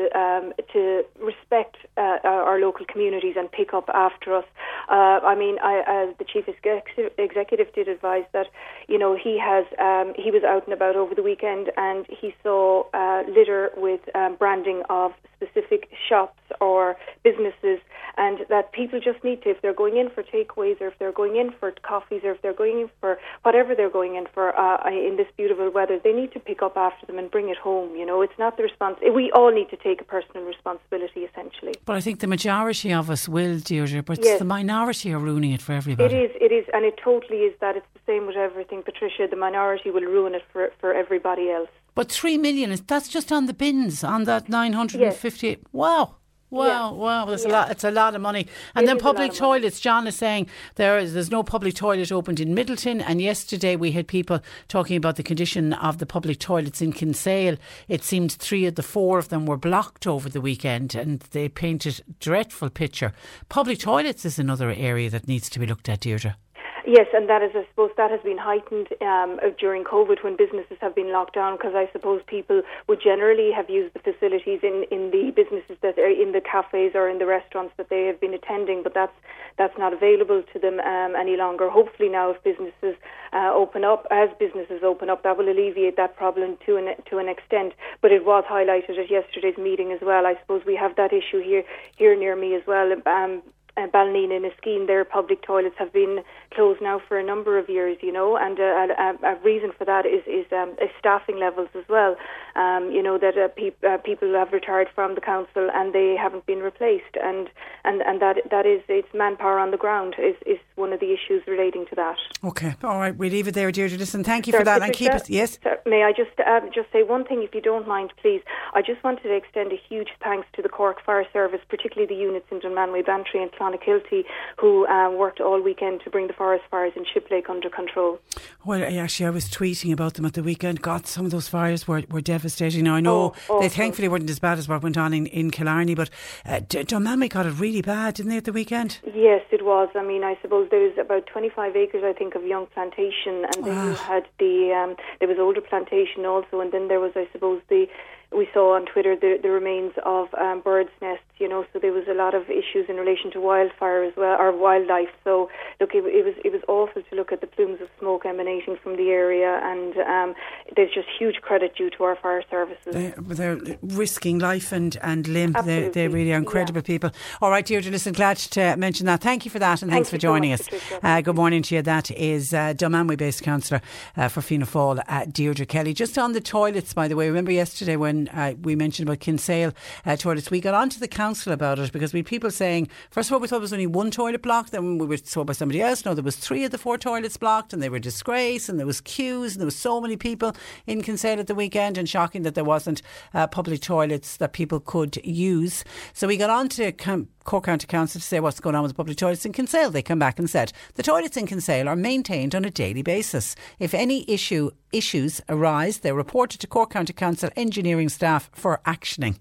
to respect uh, our local communities and pick up after us. Uh, I mean, I, uh, the chief executive did advise that you know he has um, he was out and about over the weekend and he saw uh, litter with um, branding of specific shops or businesses, and that people just need to, if they're going in for takeaways or if they're going in for coffees or if they're going in for whatever they're going in for uh, in this beautiful weather, they need to pick up after them and bring it home. You know, it's not the response. We all need to take a personal responsibility, essentially. But I think the majority of us will, Deirdre, but yes. the minority are ruining it for everybody. It is, it is, and it totally is that. It's the same with everything, Patricia. The minority will ruin it for, for everybody else. But three million, is—that's just on the bins, on that 958. Yes. Wow. Wow, yeah. wow, that's yeah. a lot. It's a lot of money. And it then public toilets. John is saying there is there's no public toilet opened in Midleton. And yesterday we had people talking about the condition of the public toilets in Kinsale. It seems three of the four of them were blocked over the weekend, and they painted dreadful picture. Public toilets is another area that needs to be looked at, Deirdre. Yes, and that is, I suppose, that has been heightened um, during COVID when businesses have been locked down because I suppose people would generally have used the facilities in, in the businesses that are in the cafes or in the restaurants that they have been attending, but that's that's not available to them um, any longer. Hopefully, now if businesses uh, open up, as businesses open up, that will alleviate that problem to an to an extent. But it was highlighted at yesterday's meeting as well. I suppose we have that issue here here near me as well. Um, uh, Ballineen and Enniskeane, their public toilets have been closed now for a number of years, you know, and uh, a, a, reason for that is is, um, is staffing levels as well. Um, you know that uh, uh, people have retired from the council and they haven't been replaced, and and, and that that is it's manpower on the ground is, is one of the issues relating to that. Okay, all right, we leave it there, Deirdre. Listen, thank you for that, and keep it. Yes, Sir, may I just uh, just say one thing, if you don't mind, please? I just wanted to extend a huge thanks to the Cork Fire Service, particularly the units in Dunmanway, Bantry, and Clonakilty who uh, worked all weekend to bring the forest fires in Shiplake under control. Well, actually, I was tweeting about them at the weekend. God, some of those fires were, were devastating. Now, I know Oh, they awful. thankfully weren't as bad as what went on in, in Killarney, but uh, Dunmanway got it really bad, didn't they, at the weekend? Yes, it was. I mean, I suppose there was about 25 acres, I think, of young plantation, and then you Ah. had the um, there was older plantation also, and then there was, I suppose, the we saw on Twitter the, the remains of um, birds' nests. You know, so there was a lot of issues in relation to wildfire as well, or wildlife. So look, it, it was it was awful to look at the plumes of smoke emanating from the area, and um, there's just huge credit due to our fire services. They, they're risking life and, and limb. They, they really are incredible people. All right, Deirdre, listen, glad to mention that. Thank you for that and Thank thanks for so joining much, us. Uh, good morning to you. That is uh, Dunmanway based councillor uh, for Fianna Fáil, uh, Deirdre Kelly. Just on the toilets, by the way, remember yesterday when uh, we mentioned about Kinsale uh, toilets, we got onto the council about it because we had people saying, first of all, we thought there was only one toilet blocked, then we were told by somebody else, no, there was three of the four toilets blocked and they were disgrace and there was queues and there was so many people in Kinsale at the weekend and shocking that there wasn't uh, public toilets that people could use. So we got on to Cam- Cork County Council to say what's going on with the public toilets in Kinsale. They come back and said the toilets in Kinsale are maintained on a daily basis. If any issue issues arise, they're reported to Cork County Council engineering staff for actioning.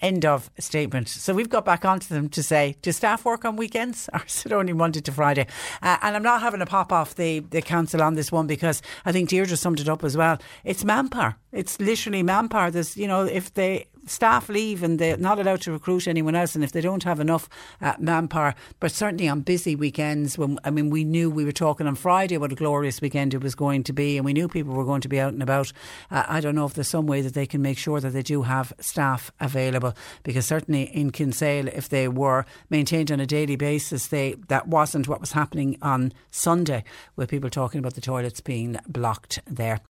End of statement. So we've got back onto them to say, do staff work on weekends or is it only Monday to Friday? Uh, and I'm not having a pop off the, the council on this one because I think Deirdre summed it up as well. It's manpower. It's literally manpower. There's, you know, if they staff leave and they're not allowed to recruit anyone else, and if they don't have enough uh, manpower, but certainly on busy weekends, when I mean, we knew we were talking on Friday what a glorious weekend it was going to be, and we knew people were going to be out and about. Uh, I don't know if there's some way that they can make sure that they do have staff available, because certainly in Kinsale, if they were maintained on a daily basis, they that wasn't what was happening on Sunday, with people talking about the toilets being blocked there.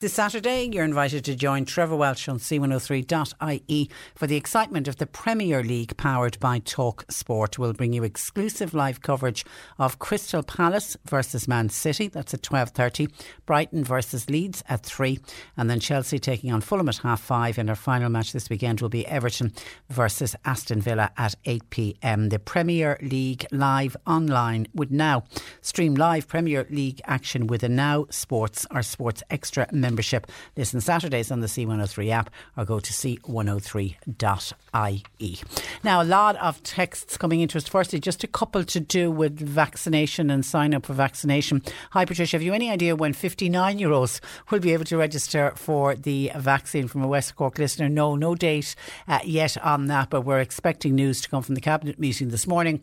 This Saturday, you're invited to join Trevor Welsh on c103.ie for the excitement of the Premier League powered by Talk Sport. We'll bring you exclusive live coverage of Crystal Palace versus Man City. That's at 12.30. Brighton versus Leeds at 3. And then Chelsea taking on Fulham at half 5. And our final match this weekend will be Everton versus Aston Villa at 8pm. The Premier League live online would now stream live Premier League action with a Now Sports or Sports Extra membership. Listen Saturdays on the C103 app or go to c103.ie. Now, a lot of texts coming into us. Firstly, just a couple to do with vaccination and sign up for vaccination. Hi, Patricia. Have you any idea when 59 year olds will be able to register for the vaccine from a West Cork listener? No, no date uh, yet on that, but we're expecting news to come from the cabinet meeting this morning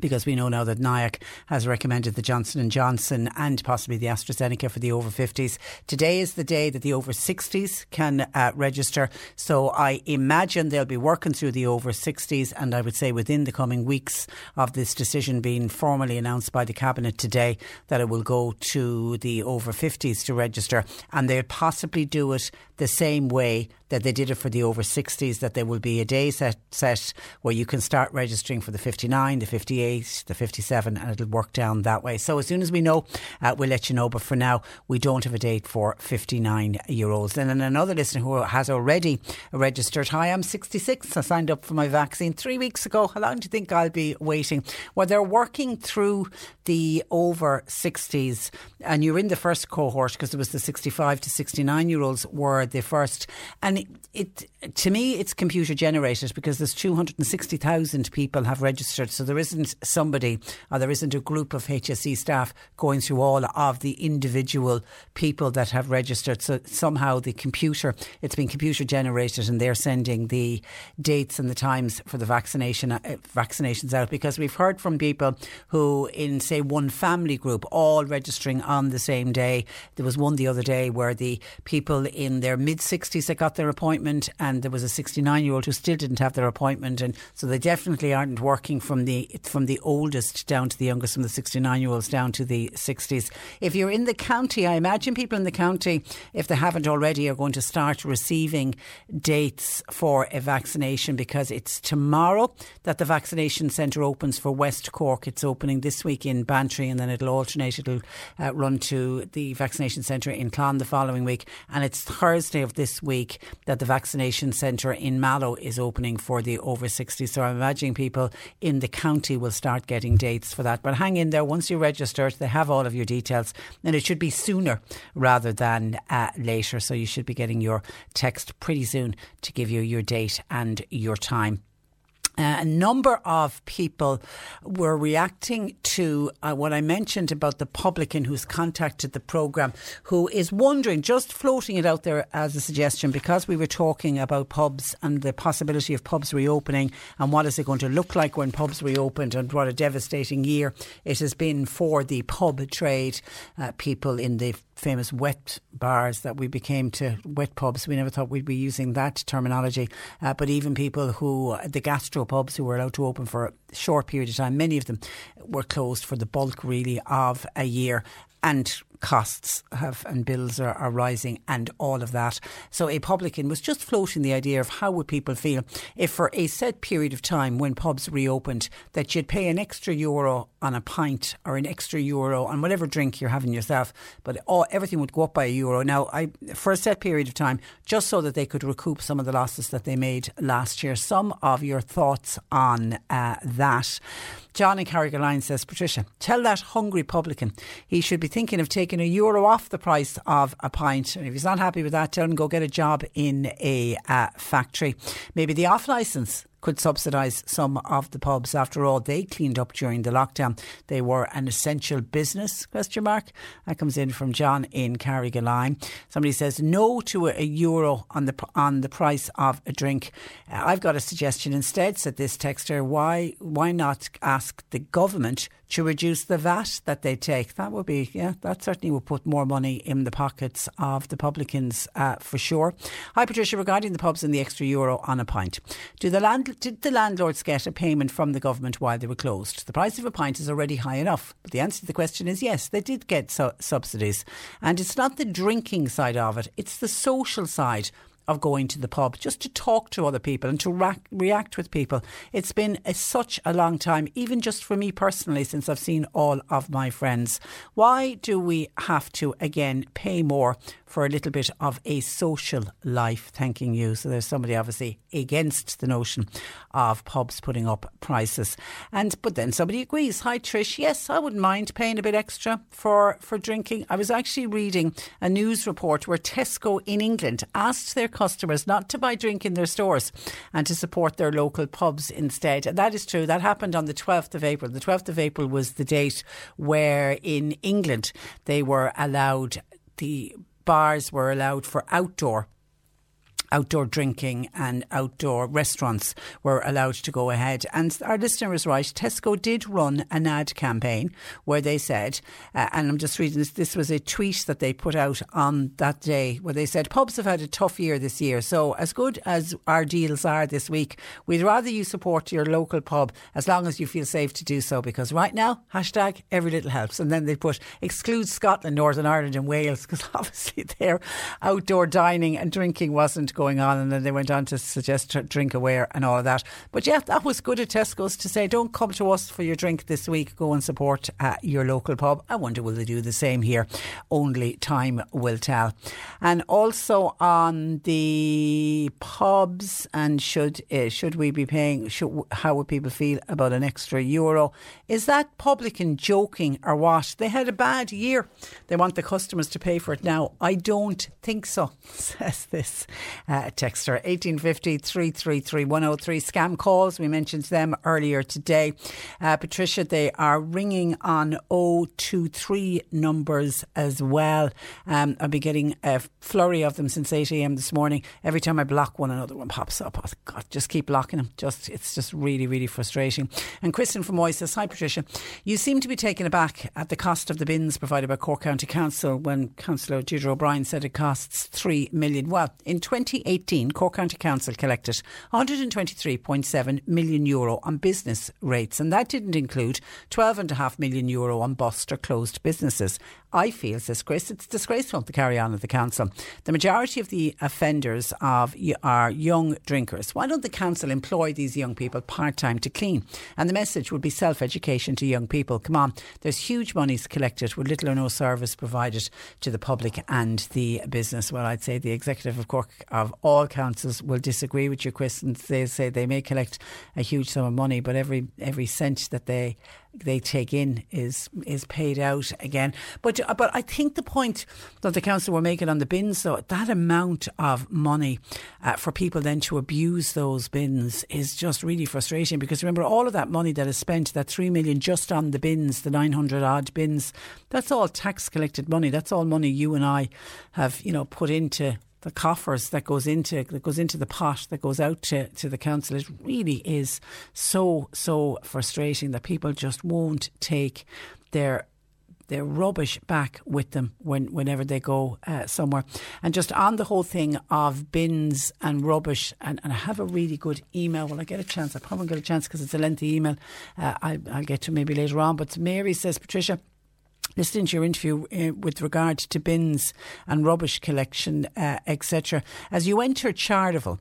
because we know now that NIAC has recommended the Johnson and Johnson and possibly the AstraZeneca for the over 50s. Today is the day that the over 60s can uh, register. So I imagine they'll be working through the over 60s and I would say within the coming weeks of this decision being formally announced by the cabinet today that it will go to the over 50s to register and they'll possibly do it the same way that they did it for the over 60s, that there will be a day set, set where you can start registering for the 59, the 58, the 57, and it'll work down that way. So as soon as we know, uh, we'll let you know. But for now, we don't have a date for 59 year olds. And then another listener who has already registered Hi, I'm 66. I signed up for my vaccine three weeks ago. How long do you think I'll be waiting? Well, they're working through the over 60s, and you're in the first cohort because it was the 65 to 69 year olds were the first. And it, to me, it's computer generated because there's 260,000 people have registered. So there isn't somebody or there isn't a group of HSE staff going through all of the individual people that have registered. So somehow the computer, it's been computer generated and they're sending the dates and the times for the vaccination uh, vaccinations out because we've heard from people who in say one family group all registering on the same day. There was one the other day where the people in their mid 60s that got their appointment and there was a 69 year old who still didn't have their appointment and so they definitely aren't working from the from the oldest down to the youngest from the 69 year olds down to the 60s. If you're in the county, I imagine people in the county if they haven't already are going to start receiving dates for a vaccination because it's tomorrow that the vaccination centre opens for West Cork. It's opening this week in Bantry and then it'll alternate. It'll uh, run to the vaccination centre in Clon the following week. And it's Thursday of this week that the vaccination centre in Mallow is opening for the over 60. So I'm imagining people in the county will start getting dates for that. But hang in there. Once you register, they have all of your details and it should be sooner rather than uh, later. So you should be getting your text pretty soon to give you your date and your time. Uh, a number of people were reacting to uh, what I mentioned about the publican who's contacted the programme, who is wondering, just floating it out there as a suggestion, because we were talking about pubs and the possibility of pubs reopening and what is it going to look like when pubs reopened and what a devastating year it has been for the pub trade, uh, people in the famous wet bars that we became to wet pubs. We never thought we'd be using that terminology. Uh, but even people who, the gastro pubs who were allowed to open for a short period of time, many of them were closed for the bulk really of a year. And costs have and bills are, are, rising and all of that. So a publican was just floating the idea of how would people feel if for a set period of time when pubs reopened that you'd pay an extra euro on a pint or an extra euro on whatever drink you're having yourself, but all, everything would go up by a euro. Now, I for a set period of time, just so that they could recoup some of the losses that they made last year. Some of your thoughts on uh, that. John in Carrigaline says, Patricia, tell that hungry publican he should be thinking of taking a euro off the price of a pint. And if he's not happy with that, tell him go get a job in a uh, factory. Maybe the off licence could subsidise some of the pubs. After all, they cleaned up during the lockdown. They were an essential business? Question mark. That comes in from John in Carrigaline. Somebody says no to a, euro on the on the price of a drink. Uh, I've got a suggestion instead. Said this texter. Why why not ask the government to reduce the VAT that they take. That would be, yeah, that certainly would put more money in the pockets of the publicans uh, for sure. Hi, Patricia. Regarding the pubs and the extra euro on a pint, do the land, did the landlords get a payment from the government while they were closed? The price of a pint is already high enough. But the answer to the question is yes, they did get su- subsidies. And it's not the drinking side of it, it's the social side of going to the pub just to talk to other people and to react with people. It's been a, such a long time, even just for me personally, since I've seen all of my friends. Why do we have to again pay more for a little bit of a social life? Thanking you. So there's somebody obviously against the notion of pubs putting up prices, and but then somebody agrees. Hi Trish, yes, I wouldn't mind paying a bit extra for for drinking. I was actually reading a news report where Tesco in England asked their customers not to buy drink in their stores and to support their local pubs instead. And that is true. That happened on the 12th of April. The 12th of April was the date where in England they were allowed, the bars were allowed for outdoor outdoor drinking and outdoor restaurants were allowed to go ahead. And our listener is right. Tesco did run an ad campaign where they said, uh, and I'm just reading this, this was a tweet that they put out on that day where they said, pubs have had a tough year this year. So as good as our deals are this week, we'd rather you support your local pub as long as you feel safe to do so because right now, hashtag every little helps. And then they put exclude Scotland, Northern Ireland and Wales because obviously their outdoor dining and drinking wasn't going on. And then they went on to suggest drink aware and all of that. But yeah, that was good at Tesco's to say, don't come to us for your drink this week. Go and support uh, your local pub. I wonder will they do the same here? Only time will tell. And also on the pubs and should uh, should we be paying? Should, how would people feel about an extra euro? Is that publican joking or what? They had a bad year. They want the customers to pay for it now. I don't think so. Says this uh, texter 1850 333 103. Scam calls, we mentioned them earlier today. Uh, Patricia, they are ringing on 023 numbers as well. Um, I'll be getting a flurry of them since 8 a.m. this morning. Every time I block one, another one pops up. Oh, God, just keep blocking them. Just It's just really, really frustrating. And Kristen from Moy says, Hi. You seem to be taken aback at the cost of the bins provided by Cork County Council when Councillor Deirdre O'Brien said it costs 3 million. Well, in 2018, Cork County Council collected 123.7 million euro on business rates, and that didn't include 12.5 million euro on bust or closed businesses. I feel, says Chris, it's disgraceful to carry on at the council council. The majority of the offenders of are young drinkers. Why don't the council employ these young people part time to clean? And the message would be self education to young people. Come on, there's huge monies collected with little or no service provided to the public and the business. Well, I'd say the executive of Cork of all councils will disagree with you, Chris, and they say they may collect a huge sum of money, but every every cent that they they take in is is paid out again. But but I think the point that the council were making on the bins, though, that amount of money uh, for people then to abuse those bins is just really frustrating. Because remember, all of that money that is spent, that three million just on the bins, the nine hundred odd bins, that's all tax collected money. That's all money you and I have you know put into the coffers that goes into that goes into the pot that goes out to, to the council. It really is so so frustrating that people just won't take their their rubbish back with them when whenever they go uh, somewhere. And just on the whole thing of bins and rubbish, and, and I have a really good email. Well, I get a chance. I probably get a chance because it's a lengthy email. Uh, I, I'll get to maybe later on. But Mary says, Patricia listening to your interview uh, with regard to bins and rubbish collection, uh, etc. As you enter Charleville,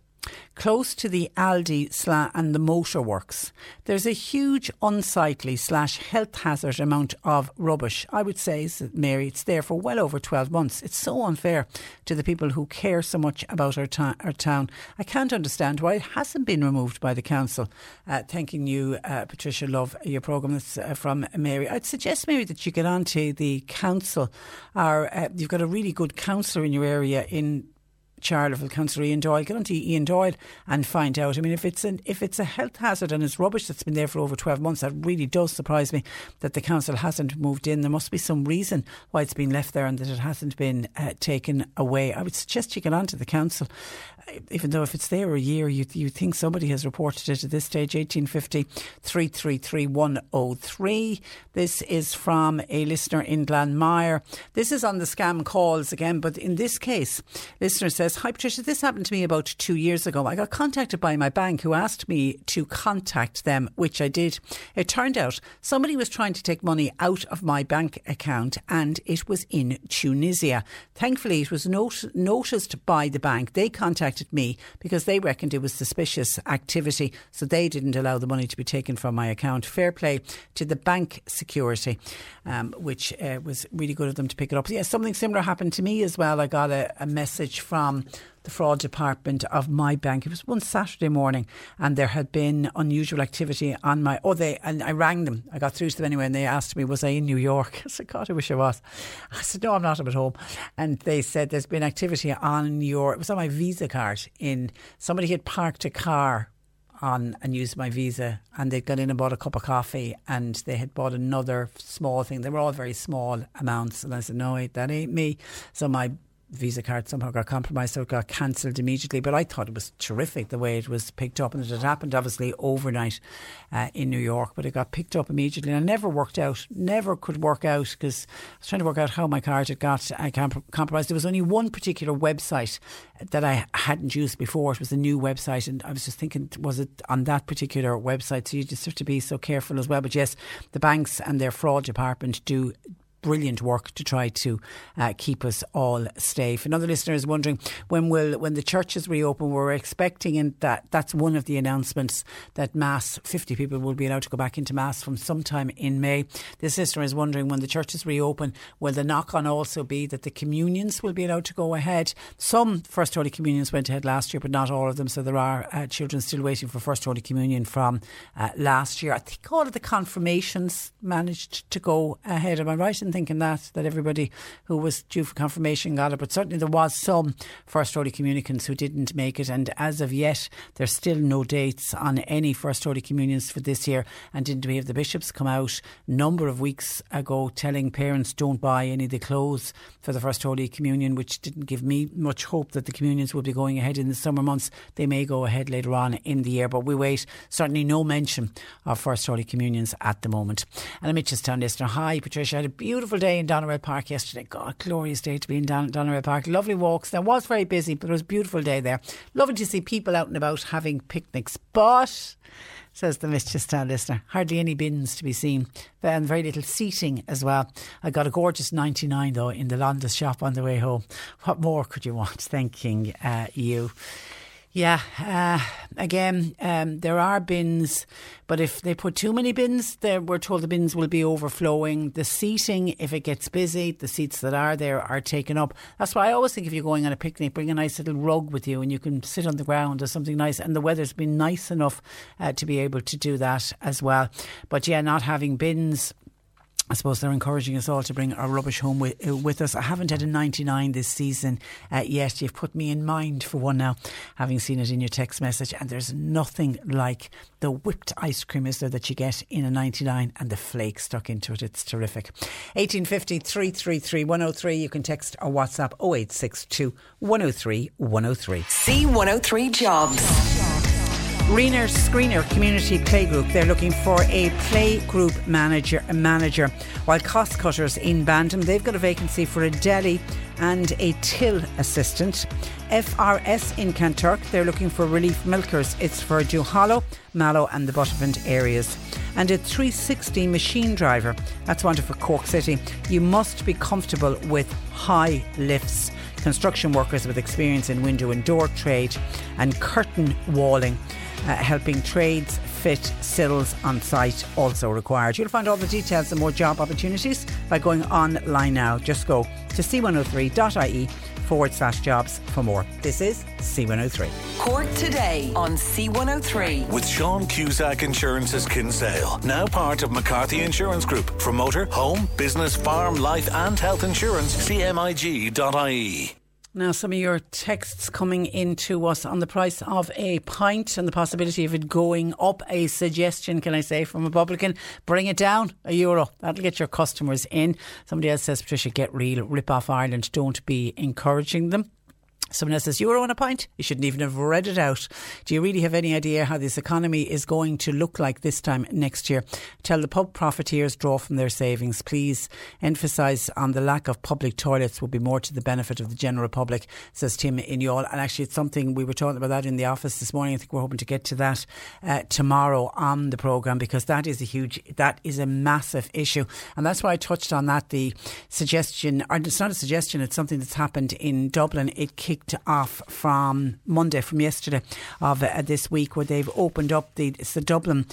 close to the Aldi sla- and the motorworks, there's a huge unsightly slash health hazard amount of rubbish. I would say, Mary, it's there for well over 12 months. It's so unfair to the people who care so much about our, ta- our town. I can't understand why it hasn't been removed by the council. Uh, thanking you, uh, Patricia Love, your programme that's uh, from Mary. I'd suggest, Mary, that you get on to the council. Or, uh, you've got a really good councillor in your area in Charleville, Councillor Ian Doyle. Get onto Ian Doyle and find out. I mean, if it's an, if it's a health hazard and it's rubbish that's been there for over 12 months, that really does surprise me that the council hasn't moved in. There must be some reason why it's been left there and that it hasn't been uh, taken away. I would suggest you get onto the council, even though if it's there a year, you you think somebody has reported it at this stage. 1850 333 103. This is from a listener in Glanmire. This is on the scam calls again, but in this case, listener says says, Hi Patricia, this happened to me about two years ago. I got contacted by my bank who asked me to contact them, which I did. It turned out somebody was trying to take money out of my bank account and it was in Tunisia. Thankfully, it was not- noticed by the bank. They contacted me because they reckoned it was suspicious activity, so they didn't allow the money to be taken from my account. Fair play to the bank security, um, which uh, was really good of them to pick it up. Yeah, something similar happened to me as well. I got a, a message from the fraud department of my bank. It was one Saturday morning, and there had been unusual activity on my. Oh, they and I rang them. I got through to them anyway, and they asked me, "Was I in New York?" I said, "God, I wish I was." I said, "No, I'm not. I'm at home." And they said, "There's been activity on your. It was on my Visa card. In somebody had parked a car." On and used my visa, and they'd gone in and bought a cup of coffee, and they had bought another small thing. They were all very small amounts, and I said, "No, that ain't me." So my Visa card somehow got compromised, so it got cancelled immediately. But I thought it was terrific the way it was picked up, and it had happened obviously overnight uh, in New York, but it got picked up immediately, and it never worked out. Never could work out because I was trying to work out how my card had got uh, compromised. There was only one particular website that I hadn't used before. It was a new website, and I was just thinking, was it on that particular website? So you just have to be so careful as well. But yes, the banks and their fraud department do brilliant work to try to uh, keep us all safe. Another listener is wondering when will when the churches reopen. We're expecting in that that's one of the announcements that mass fifty people will be allowed to go back into mass from sometime in May. This listener is wondering when the churches reopen, will the knock on also be that the communions will be allowed to go ahead? Some First Holy Communions went ahead last year, but not all of them. So there are uh, children still waiting for First Holy Communion from uh, last year. I think all of the confirmations managed to go ahead. Am I right in thinking that that everybody who was due for confirmation got it? But certainly there was some First Holy Communicants who didn't make it, and as of yet, there's still no dates on any First Holy Communions for this year. And didn't we have the bishops come out a number of weeks ago telling parents don't buy any of the clothes for the First Holy Communion, which didn't give me much hope that the communions would be going ahead in the summer months. They may go ahead later on in the year, but we wait. Certainly no mention of First Holy Communions at the moment. And a Mitchelstown listener, hi Patricia, I had a beautiful day in Doneraile Park yesterday. God, glorious day to be in Don- Park. Lovely walks. There was very busy, but it was a beautiful day there. Lovely to see people out and about having picnics. But says the Mitchelstown listener. Hardly any bins to be seen, and very little seating as well. I got a gorgeous 99 though in the Londis shop on the way home. What more could you want? Thanking uh, you. Yeah, uh, again, um, there are bins, but if they put too many bins, we're told the bins will be overflowing. The seating, if it gets busy, the seats that are there are taken up. That's why I always think if you're going on a picnic, bring a nice little rug with you and you can sit on the ground or something nice. And the weather's been nice enough uh, to be able to do that as well. But yeah, not having bins I suppose they're encouraging us all to bring our rubbish home with, uh, with us. I haven't had a 99 this season uh, yet. You've put me in mind for one now, having seen it in your text message. And there's nothing like the whipped ice cream, is there, that you get in a 99 and the flake stuck into it. It's terrific. 1850 333 103. You can text or WhatsApp 0862 103 103. C103 Jobs. Reener Screener Community Playgroup. They're looking for a playgroup manager. manager. While cost cutters in Bandon, they've got a vacancy for a deli and a till assistant. FRS in Kanturk, they're looking for relief milkers. It's for Duhallow, Mallow, and the Buttevant areas. And a 360 machine driver. That's wanted for Cork City. You must be comfortable with high lifts. Construction workers with experience in window and door trade and curtain walling uh, helping trades fit sills on site also required. You'll find all the details and more job opportunities by going online now. Just go to c103.ie forward slash jobs for more. This is C103. Cork Today on C103. With Sean Cusack Insurance's Kinsale, now part of McCarthy Insurance Group. For motor, home, business, farm, life, and health insurance, cmig.ie. Now, some of your texts coming into us on the price of a pint and the possibility of it going up. A suggestion, can I say, from a publican: bring it down a euro. That'll get your customers in. Somebody else says, Patricia, get real, rip off Ireland. Don't be encouraging them. Someone else says, Euro on a pint? You shouldn't even have read it out. Do you really have any idea how this economy is going to look like this time next year? Tell the pub profiteers draw from their savings. Please emphasise on the lack of public toilets will be more to the benefit of the general public, says Tim in Youghal. And actually, it's something we were talking about that in the office this morning. I think we're hoping to get to that uh, tomorrow on the programme because that is a huge, that is a massive issue. And that's why I touched on that. The suggestion, or it's not a suggestion, it's something that's happened in Dublin. It kicked kicked off from Monday, from yesterday of uh, this week, where they've opened up the it's the Dublin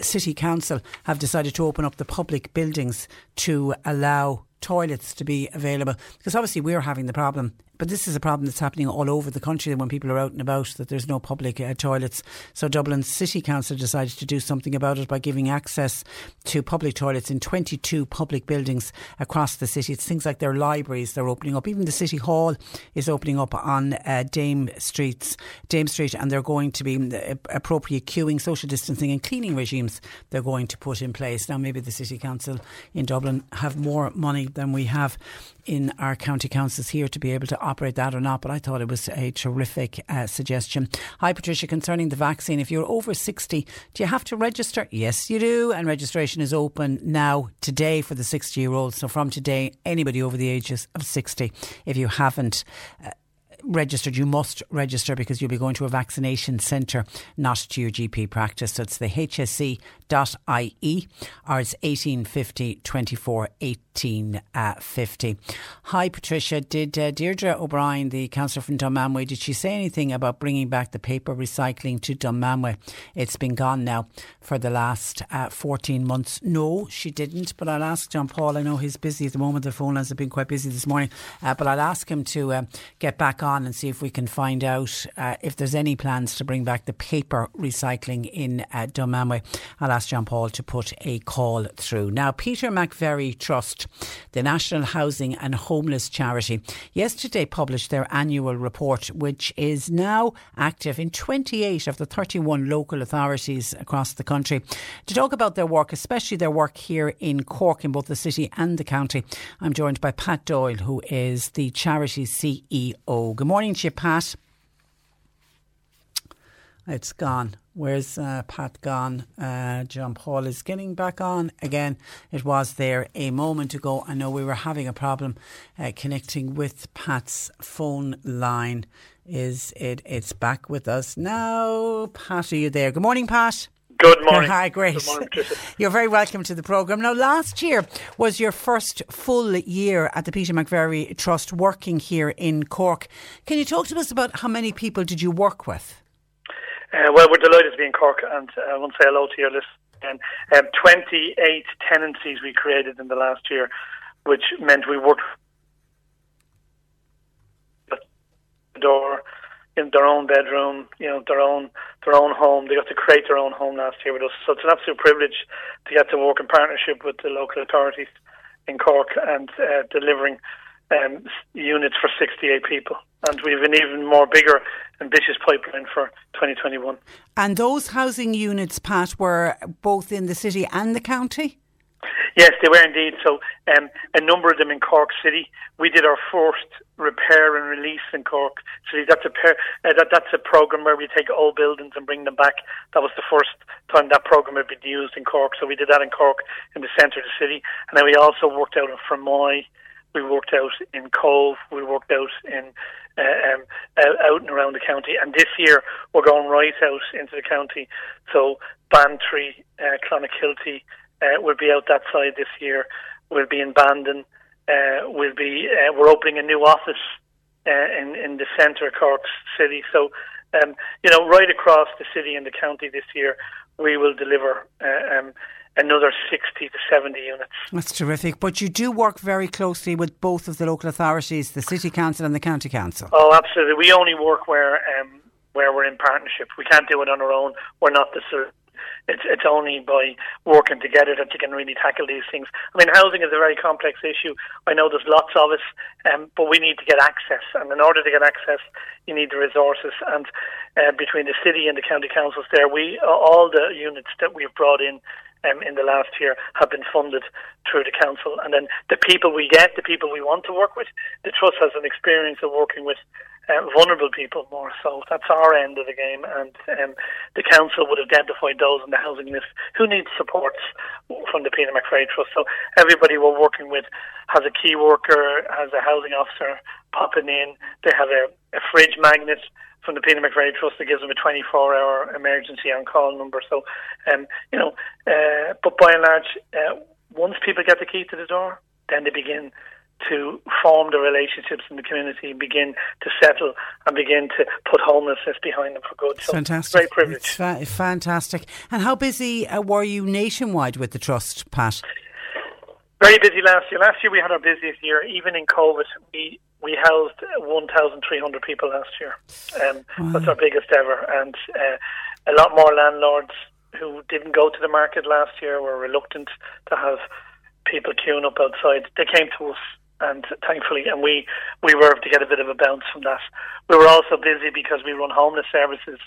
City Council have decided to open up the public buildings to allow toilets to be available. Because obviously we're having the problem but this is a problem that's happening all over the country when people are out and about that there's no public uh, toilets. So Dublin City Council decided to do something about it by giving access to public toilets in 22 public buildings across the city. It's things like their libraries they're opening up. Even the City Hall is opening up on uh, Dame Streets, Dame Street, and they're going to be uh, appropriate queuing, social distancing, and cleaning regimes. They're going to put in place now. Maybe the City Council in Dublin have more money than we have in our county councils here to be able to operate that or not, but I thought it was a terrific uh, suggestion. Hi, Patricia, concerning the vaccine, if you're over 60, do you have to register? Yes, you do, and registration is open now today for the 60 year olds. So from today, anybody over the ages of 60, if you haven't, uh, registered, you must register because you'll be going to a vaccination centre, not to your GP practice. So it's the hse.ie or it's 1850 24 1850. Hi, Patricia. Did uh, Deirdre O'Brien, the councillor from Dunmanway, did she say anything about bringing back the paper recycling to Dunmanway? It's been gone now for the last uh, 14 months. No, she didn't, but I'll ask John Paul. I know he's busy at the moment. The phone lines have been quite busy this morning, uh, but I'll ask him to uh, get back on on and see if we can find out uh, if there's any plans to bring back the paper recycling in uh, Dunmanway. I'll ask John Paul to put a call through. Now, Peter McVerry Trust, the National Housing and Homeless Charity, yesterday published their annual report, which is now active in 28 of the 31 local authorities across the country. To talk about their work, especially their work here in Cork, in both the city and the county, I'm joined by Pat Doyle, who is the charity CEO. Good morning to you, Pat. It's gone. Where's uh, Pat gone? Uh, John Paul is getting back on again. It was there a moment ago. I know we were having a problem uh, connecting with Pat's phone line. Is it? It's back with us now. Pat, are you there? Good morning, Pat. Good morning. Hi, Grace. Good morning, You're very welcome to the programme. Now, last year was your first full year at the Peter McVerry Trust working here in Cork. Can you talk to us about how many people did you work with? Uh, well, we're delighted to be in Cork, and uh, I want to say hello to your listeners. And um, 28 tenancies we created in the last year, which meant we worked the door in their own bedroom, you know, their own their own home. They got to create their own home last year with us. So it's an absolute privilege to get to work in partnership with the local authorities in Cork and uh, delivering um, units for 68 people. And we have an even more bigger, ambitious pipeline for 2021. And those housing units, Pat, were both in the city and the county? Yes, they were indeed. So, um, a number of them in Cork City. We did our first repair and lease in Cork City. That's a pair, uh, that, that's a program where we take old buildings and bring them back. That was the first time that program had been used in Cork. So we did that in Cork, in the centre of the city, and then we also worked out in Fermoy. We worked out in Cobh. We worked out in uh, um, out and around the county. And this year we're going right out into the county. So Bantry, uh, Clonakilty, uh, will be out that side this year. We'll be in Bandon. Uh, we'll be uh, we're opening a new office uh, in in the centre of Cork City. So, um, you know, right across the city and the county this year, we will deliver. Uh, um, another 60 to 70 units. That's terrific. But you do work very closely with both of the local authorities, the City Council and the County Council. Oh, absolutely. We only work where um, where we're in partnership. We can't do it on our own. We're not the sort. it's it's only by working together that you can really tackle these things. I mean, housing is a very complex issue. I know there's lots of us, um, but we need to get access, and in order to get access, you need the resources. And uh, between the city and the county councils, there, we all the units that we've brought in um, in the last year have been funded through the council. And then the people we get, the people we want to work with, the trust has an experience of working with uh, vulnerable people more so. That's our end of the game, and um, the council would identify those on the housing list who need supports from the Peter McVerry Trust. So everybody we're working with has a key worker, has a housing officer popping in. They have a, a fridge magnet from the Peter McVerry Trust that gives them a 24-hour emergency on-call number. So, um, you know, uh, but by and large, uh, once people get the key to the door, then they begin to form the relationships in the community, and begin to settle, and begin to put homelessness behind them for good. So fantastic. Great privilege. It's fa- fantastic. And how busy uh, were you nationwide with the trust, Pat? Very busy last year. Last year we had our busiest year. Even in COVID, we we housed 1,300 people last year. Um, wow. That's our biggest ever, and uh, a lot more landlords who didn't go to the market last year were reluctant to have people queuing up outside. They came to us and thankfully, and we we were able to get a bit of a bounce from that. We were also busy because we run homeless services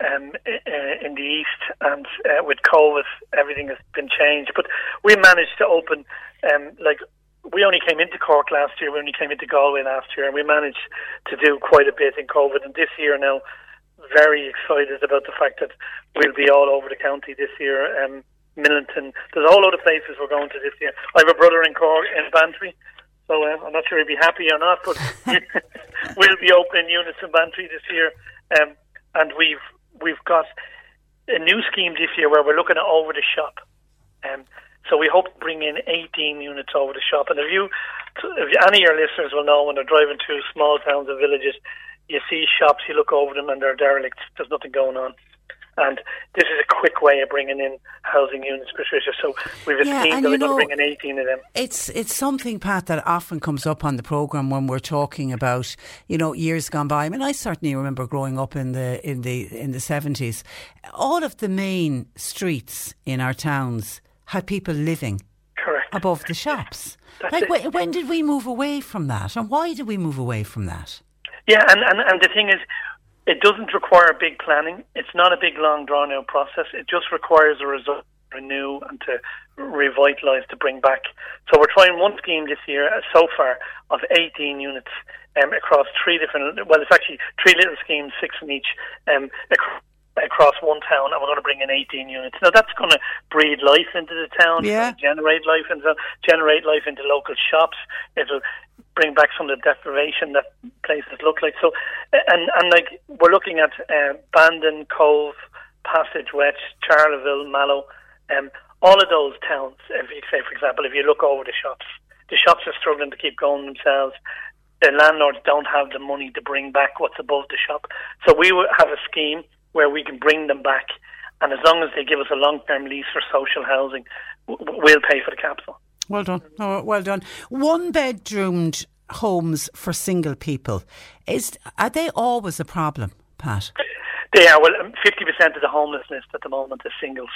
um, in the east, and uh, with COVID, everything has been changed. But we managed to open, um, like we only came into Cork last year. We only came into Galway last year, and we managed to do quite a bit in COVID. And this year now, very excited about the fact that we'll be all over the county this year. Um, Millington. There's a whole lot of places we're going to this year. I have a brother in Cork in Bantry, so uh, I'm not sure he'd be happy or not, but we'll be opening units in Bantry this year, um, and we've we've got a new scheme this year where we're looking at over the shop. Um, so we hope to bring in 18 units over the shop. And if you, if any of your listeners will know when they're driving through small towns and villages, you see shops, you look over them and they're derelict. There's nothing going on. And this is a quick way of bringing in housing units, Patricia. So we've a yeah, scheme that we're going to bring in 18 of them. It's it's something, Pat, that often comes up on the programme when we're talking about, you know, years gone by. I mean, I certainly remember growing up in the in the in the 70s. All of the main streets in our towns had people living Correct. above the shops. That's like, when, when did we move away from that, and why did we move away from that? Yeah, and, and, and the thing is, it doesn't require big planning. It's not a big, long, drawn out process. It just requires a result to renew and to revitalise, to bring back. So we're trying one scheme this year uh, so far of 18 units um, across three different, well, it's actually three little schemes, six in each, um, across across one town, and we're going to bring in 18 units. Now that's going to breathe life into the town. Yeah. generate life into generate life into local shops. It'll bring back some of the deprivation that places look like. So, and and like we're looking at uh, Bandon, Cobh, Passage West, Charleville, Mallow, um, all of those towns. If you say, for example, if you look over the shops, the shops are struggling to keep going themselves. The landlords don't have the money to bring back what's above the shop. So we have a scheme where we can bring them back, and as long as they give us a long-term lease for social housing, we'll pay for the capital. Well done. Oh, well done. One bedroomed homes for single people is are they always a problem, Pat? They are. Well, um, fifty percent of the homelessness at the moment is singles,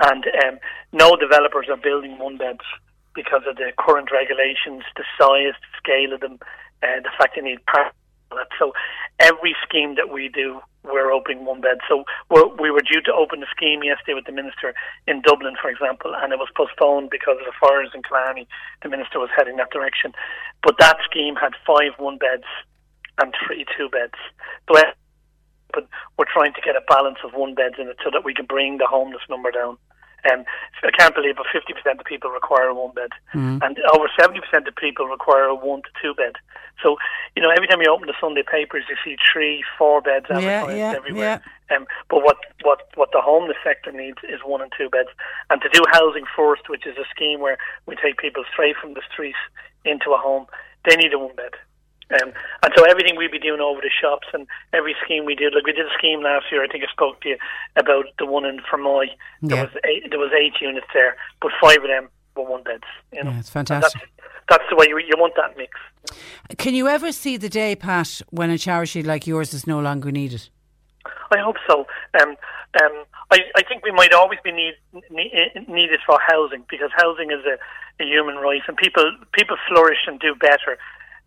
and um, no developers are building one beds because of the current regulations, the size, the scale of them, uh, the fact they need parking. So every scheme that we do, we're opening one bed. So we're, we were due to open the scheme yesterday with the minister in Dublin, for example, and it was postponed because of the fires in Killarney. The minister was heading that direction, but that scheme had five one beds and three two beds. So but we're trying to get a balance of one beds in it so that we can bring the homeless number down. Um, I can't believe but 50% of people require a one bed, mm. and over 70% of people require a one to two bed. So, you know, every time you open the Sunday papers, you see three, four beds advertised yeah, yeah, everywhere. Yeah. Um, but what, what, what the homeless sector needs is one and two beds. And to do housing first, which is a scheme where we take people straight from the streets into a home, they need a one bed. Um, and so everything we'd be doing over the shops and every scheme we did, like we did a scheme last year. I think I spoke to you about the one in Fermoy. There yeah. was eight, there was eight units there, but five of them were one beds. You know, yeah, it's fantastic. That's, that's, the way you, you want that mix. Can you ever see the day, Pat, when a charity like yours is no longer needed? I hope so. Um, um, I, I think we might always be need, need, needed for housing because housing is a, a human right, and people people flourish and do better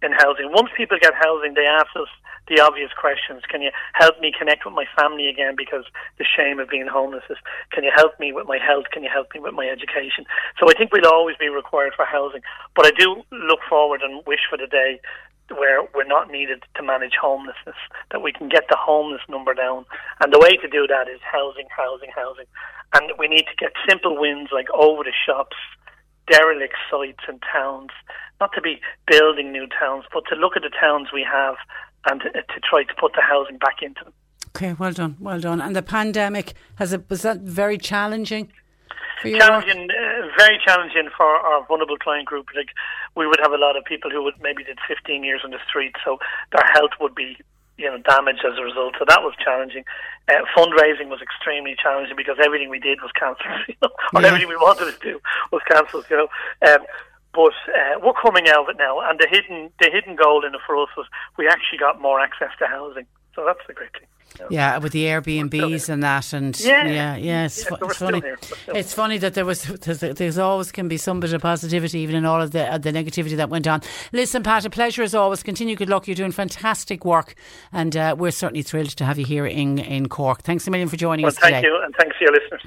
in housing. Once people get housing, they ask us the obvious questions. Can you help me connect with my family again because the shame of being homeless is, can you help me with my health? Can you help me with my education? So I think we'll always be required for housing. But I do look forward and wish for the day where we're not needed to manage homelessness, that we can get the homeless number down. And the way to do that is housing, housing, housing. And we need to get simple wins like over the shops, derelict sites and towns, not to be building new towns, but to look at the towns we have and to, to try to put the housing back into them. Okay, well done, well done. And the pandemic has it was that very challenging? challenging, uh, very challenging for our vulnerable client group. Like we would have a lot of people who would maybe did 15 years on the street, so their health would be you know damaged as a result. So that was challenging. Uh, fundraising was extremely challenging because everything we did was cancelled, you know, or yeah. everything we wanted to do was cancelled. You know. Um, but uh, we're coming out of it now, and the hidden the hidden goal in it for us was we actually got more access to housing. So that's the great thing. Yeah, with the Airbnbs and that, and yeah, yeah, yeah it's, yeah, it's funny. It's funny that there was there's, there's, always can be some bit of positivity even in all of the uh, the negativity that went on. Listen, Pat, a pleasure as always. Continue good luck. You're doing fantastic work, and uh, we're certainly thrilled to have you here in in Cork. Thanks a million for joining well, us thank today. you, and thanks to your listeners.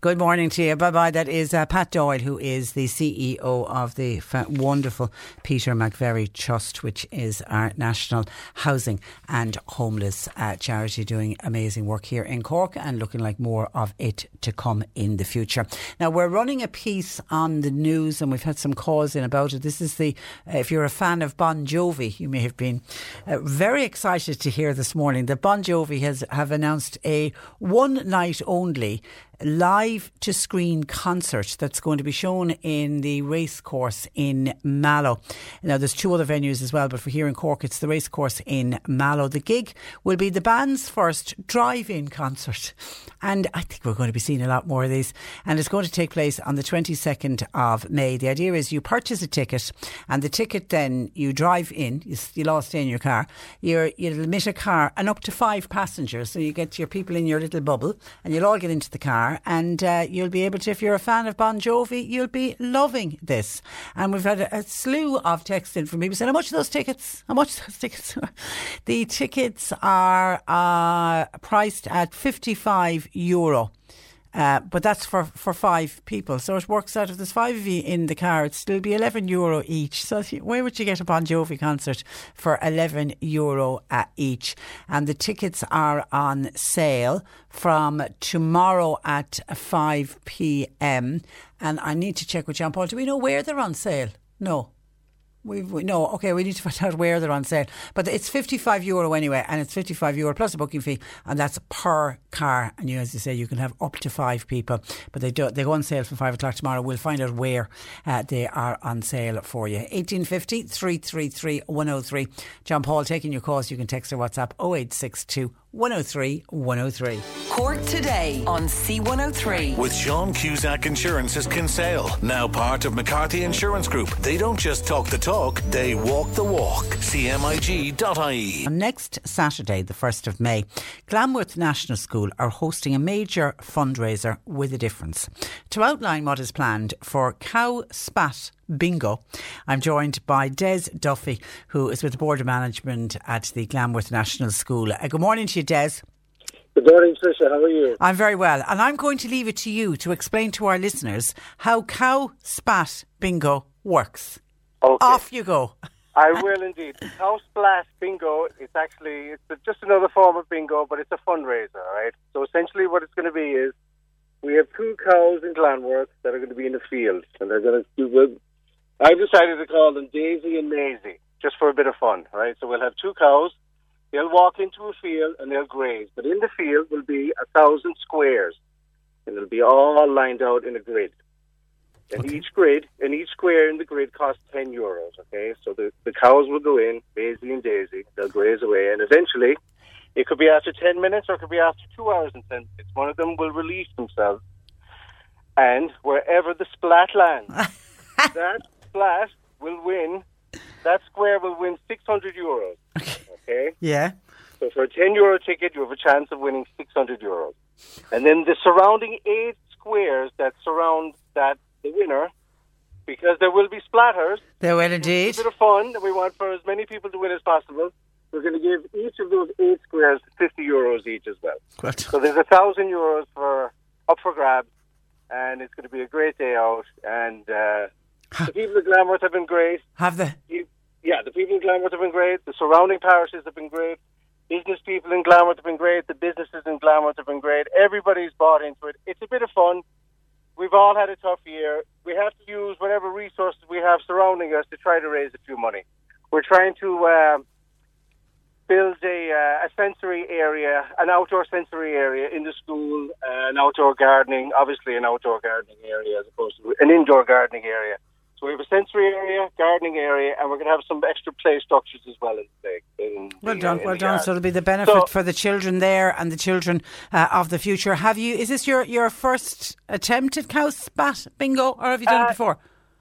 Good morning to you. Bye bye. That is uh, Pat Doyle, who is the CEO of the wonderful Peter McVerry Trust, which is our national housing and homeless uh, charity doing amazing work here in Cork and looking like more of it to come in the future. Now, we're running a piece on the news and we've had some calls in about it. This is the, uh, if you're a fan of Bon Jovi, you may have been uh, very excited to hear this morning that Bon Jovi has have announced a one night only live to screen concert that's going to be shown in the racecourse in Mallow. Now, there's two other venues as well, but for here in Cork, it's the racecourse in Mallow. The gig will be the band's first drive in concert. And I think we're going to be seeing a lot more of these. And it's going to take place on the 22nd of May. The idea is you purchase a ticket, and the ticket then you drive in, you, you all stay in your car, you you'll admit a car and up to five passengers. So you get your people in your little bubble, and you'll all get into the car and uh, you'll be able to, if you're a fan of Bon Jovi, you'll be loving this. And we've had a, a slew of texts in from people saying, How much are those tickets? How much are those tickets? the tickets are uh, priced at 55 euro. Uh, but that's for, for five people. So it works out if there's five of you in the car, it'd still be 11 euro each. So where would you get a Bon Jovi concert for 11 euro uh, each? And the tickets are on sale from tomorrow at 5 pm. And I need to check with John Paul. Do we know where they're on sale? No. We've, we no, okay, we need to find out where they're on sale. But it's 55 euro anyway, and it's 55 euro plus a booking fee, and that's per car. And you, as you say, you can have up to five people. But they do, they go on sale from five o'clock tomorrow. We'll find out where uh, they are on sale for you. 1850 333 103. John Paul taking your calls. You can text or WhatsApp 0862 103 103. Cork today on C103. With Sean Cusack Insurance's Kinsale, now part of McCarthy Insurance Group. They don't just talk the talk, they walk the walk. CMIG.ie. On next Saturday, the 1st of May, Glanworth National School are hosting a major fundraiser with a difference. To outline what is planned for Cow Splat Bingo. I'm joined by Des Duffy, who is with the Board of Management at the Glanworth National School. Uh, good morning to you, Des. Good morning, Tricia. How are you? I'm very well, and I'm going to leave it to you to explain to our listeners how Cow Splat Bingo works. Okay. Off you go. I will indeed. Cow Splat Bingo is actually it's just another form of bingo, but it's a fundraiser, right? So essentially, what it's going to be is we have two cows in Glanworth that are going to be in the field, and they're going to do. I decided to call them Daisy and Maisie, just for a bit of fun, right? So we'll have two cows. They'll walk into a field and they'll graze, but in the field will be a thousand squares, and they'll be all lined out in a grid. And each grid, and each square in the grid costs ten euros. Okay, so the the cows will go in, Maisie and Daisy. They'll graze away, and eventually, it could be after ten minutes or it could be after two hours and ten minutes. One of them will release themselves, and wherever the splat lands, that splat will win. That square will win six hundred euros. Okay. Yeah. So for a 10 euro ticket, you have a chance of winning 600 euros. And then the surrounding eight squares that surround that the winner, because there will be splatters. There will indeed. a bit of fun that we want for as many people to win as possible. We're going to give each of those eight squares 50 euros each as well. Good. So there's a thousand euros for up for grabs, and it's going to be a great day out. And uh, the people of Glanworth have been great. Have they? Yeah, the people in Glanworth have been great. The surrounding parishes have been great. Business people in Glanworth have been great. The businesses in Glanworth have been great. Everybody's bought into it. It's a bit of fun. We've all had a tough year. We have to use whatever resources we have surrounding us to try to raise a few money. We're trying to um, build a, uh, a sensory area, an outdoor sensory area in the school, uh, an outdoor gardening, obviously an outdoor gardening area as opposed to an indoor gardening area. So we have a sensory area, gardening area, and we're going to have some extra play structures as well in the Well the, done, well done. So it'll be the benefit So- for the children there and the children uh, of the future. Have you? Is this your, your first attempt at cow splat bingo, or have you done it Uh, before?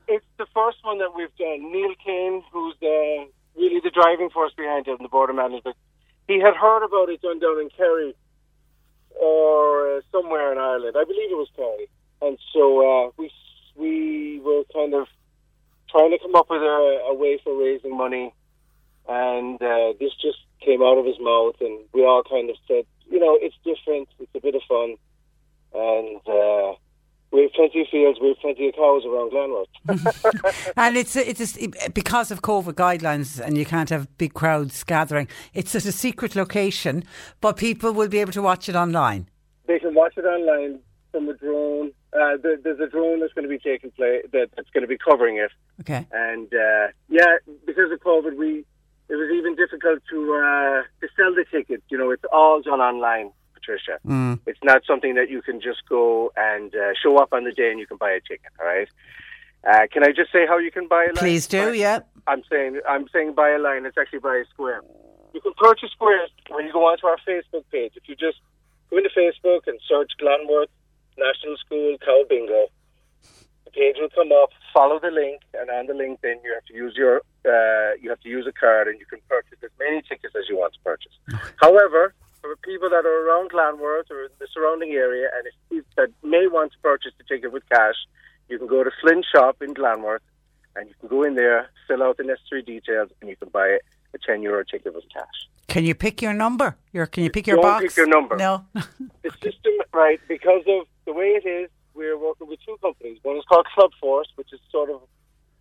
It's the first one that we've done. Neil Kane, who's the, really the driving force behind it in the Board of Management, he had heard about it done down in Kerry or uh, somewhere in Ireland. I believe it was Kerry. And so uh, we we were kind of trying to come up with a, a way for raising money, and uh, this just came out of his mouth, and we all kind of said, you know, it's different, it's a bit of fun, and uh, we have plenty of fields, we have plenty of cows around Glanworth. And it's a, it's a, because of COVID guidelines, and you can't have big crowds gathering. It's at a secret location, but people will be able to watch it online. they can watch it online from a drone. Uh, there, there's a drone that's going to be taking place that, that's going to be covering it. Okay. And uh, yeah, because of COVID, we it was even difficult to uh, to sell the tickets. You know, it's all done online, Patricia. Mm. It's not something that you can just go and uh, show up on the day and you can buy a ticket. All right. Uh, can I just say how you can buy a line? Please do, yeah. I'm saying I'm saying buy a line. It's actually buy a square. You can purchase squares when you go onto our Facebook page. If you just go into Facebook and search Glanworth National School Cow Bingo, the page will come up. Follow the link, and on the link, then you have to use your uh, you have to use a card, and you can purchase as many tickets as you want to purchase. However, for people that are around Glanworth or the surrounding area, and if that may want to purchase the ticket with cash, you can go to Flynn Shop in Glanworth, and you can go in there, fill out the necessary details, and you can buy a ten euro ticket with cash. Can you pick your number? Your can you pick your Don't box? pick your number. No. the system, right, because of the way it is, we're working with two companies. One is called Clubforce, which is sort of,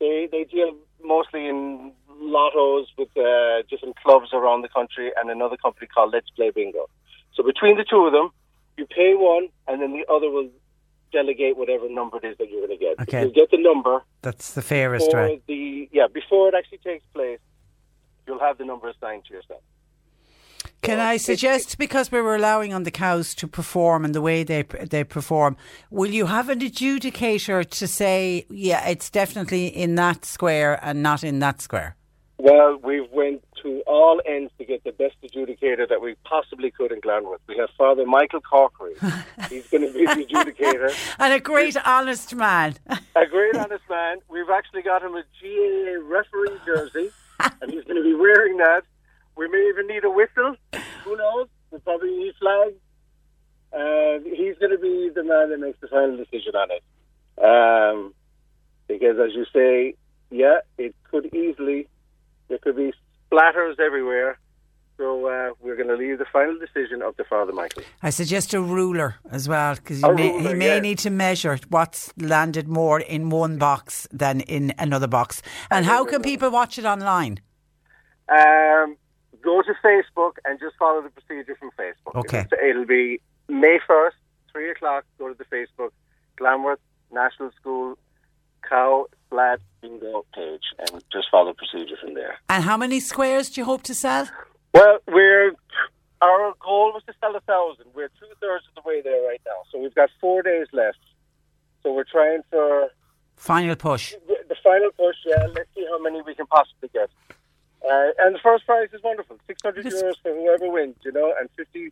they, they deal mostly in lottos with uh, different clubs around the country, and another company called Let's Play Bingo. So between the two of them, you pay one, and then the other will delegate whatever number it is that you're going to get. Okay. You get the number That's the fairest way. the yeah before it actually takes place. You'll have the number assigned to yourself. Can I suggest, because we were allowing on the cows to perform and the way they they perform, will you have an adjudicator to say, yeah, it's definitely in that square and not in that square? Well, we went to all ends to get the best adjudicator that we possibly could in Glanworth. We have Father Michael Corkery. He's going to be the adjudicator. And a great, honest man. A great honest man. We've actually got him a GAA referee jersey, and he's going to be wearing that. We may even need a whistle. Who knows? We'll probably need flags. Uh, he's going to be the man that makes the final decision on it. Um, because, as you say, yeah, it could easily, there could be splatters everywhere. So uh, we're going to leave the final decision up to Father Michael. I suggest a ruler as well, because A may, ruler, he may need to measure what's landed more in one box than in another box. And how can people watch it online? Um, go to Facebook and just follow the procedure from Facebook. Okay. It'll, it'll be May 1st, 3 o'clock. Go to the Facebook, Glanworth National School, Cow Splat Bingo page, and just follow the procedure from there. And how many squares do you hope to sell? Well, we're our goal was to sell a thousand. We're two thirds of the way there right now, so we've got four days left. So we're trying for Final push. the final push. Yeah, let's see how many we can possibly get. Uh, and the first prize is wonderful, six hundred euros for whoever wins, you know, and 50,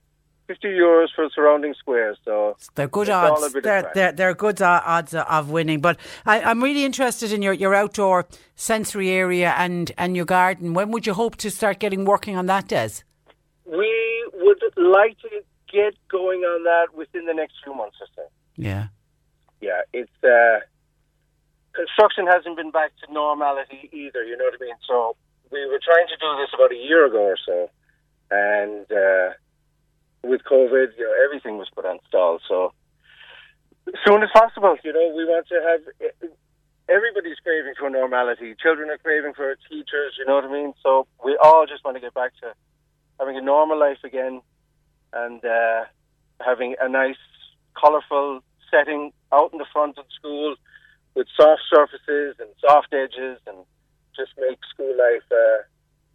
50 euros for surrounding squares. So They're good it's all a odds. of They're, they're, they're good odds of winning. But I, I'm really interested in your, your outdoor sensory area and, and your garden. When would you hope to start getting working on that, Des? We would like to get going on that within the next few months or so. Yeah. Yeah, it's uh, construction hasn't been back to normality either. You know what I mean? So we were trying to do this about a year ago or so, and uh, with COVID, you know, everything was put on stall. So soon as possible, you know, we want to have. Everybody's craving for normality. Children are craving for teachers. You know what I mean? So we all just want to get back to having a normal life again, and uh, having a nice, colourful setting out in the front of school with soft surfaces and soft edges, and just make school life uh,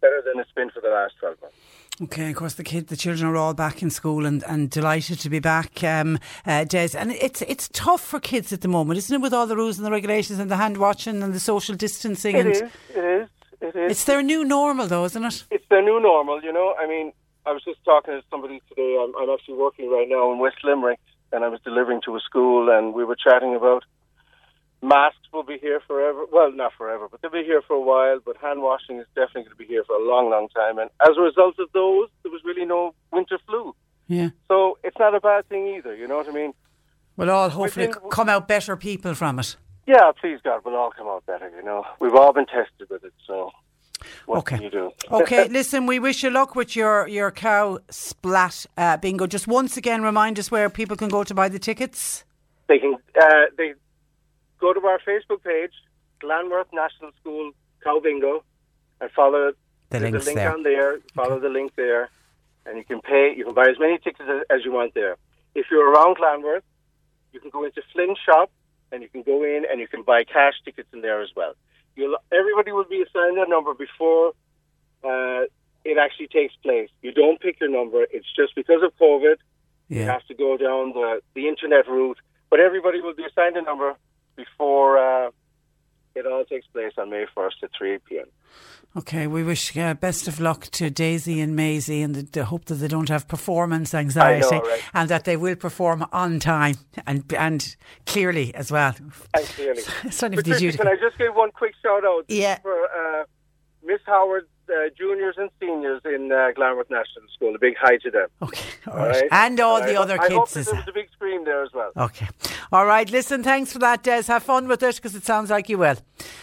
better than it's been for the last twelve months. Okay, of course, the kid, the children are all back in school and, and delighted to be back, um, uh, Des. And it's it's tough for kids at the moment, isn't it, with all the rules and the regulations and the hand washing and the social distancing? It and is. It is. It is. It's their new normal, though, isn't it? it's their new normal, you know. I mean, I was just talking to somebody today. I'm, I'm actually working right now in West Limerick, and I was delivering to a school, and we were chatting about masks will be here forever. Well, not forever, but they'll be here for a while. But hand washing is definitely going to be here for a long, long time. And as a result of those, there was really no winter flu. Yeah. So it's not a bad thing either. You know what I mean? We'll all hopefully Within- come out better people from it. Yeah, please God, we'll all come out better. You know, we've all been tested with it. So what Okay. can you do? Okay, listen, we wish you luck with your, your cow splat uh, bingo. Just once again, remind us where people can go to buy the tickets. They can uh, they go to our Facebook page, Glanworth National School Cow Bingo, and follow The a link there. on there. Follow the link there, and you can pay. You can buy as many tickets as, as you want there. If you're around Glanworth, you can go into Flynn Shop, and you can go in and you can buy cash tickets in there as well. You'll, everybody will be assigned a number before uh, it actually takes place. You don't pick your number. It's just because of COVID. You have to go down the, the internet route. But everybody will be assigned a number before uh, it all takes place on May 1st at 3 p.m. Okay, we wish uh, best of luck to Daisy and Maisie and the, the hope that they don't have performance anxiety right. and that they will perform on time and and clearly as well. And clearly. Certainly for the Patricia, can I just give one quick shout out Yeah. for uh, Miss Howard uh, juniors and seniors in uh, Glanworth National School? A big hi to them. Okay, all All right. right? And all I the ho- other I kids that as there was a big screen there as well. Okay. All right. Listen, thanks for that, Des. Have fun with it because it sounds like you will.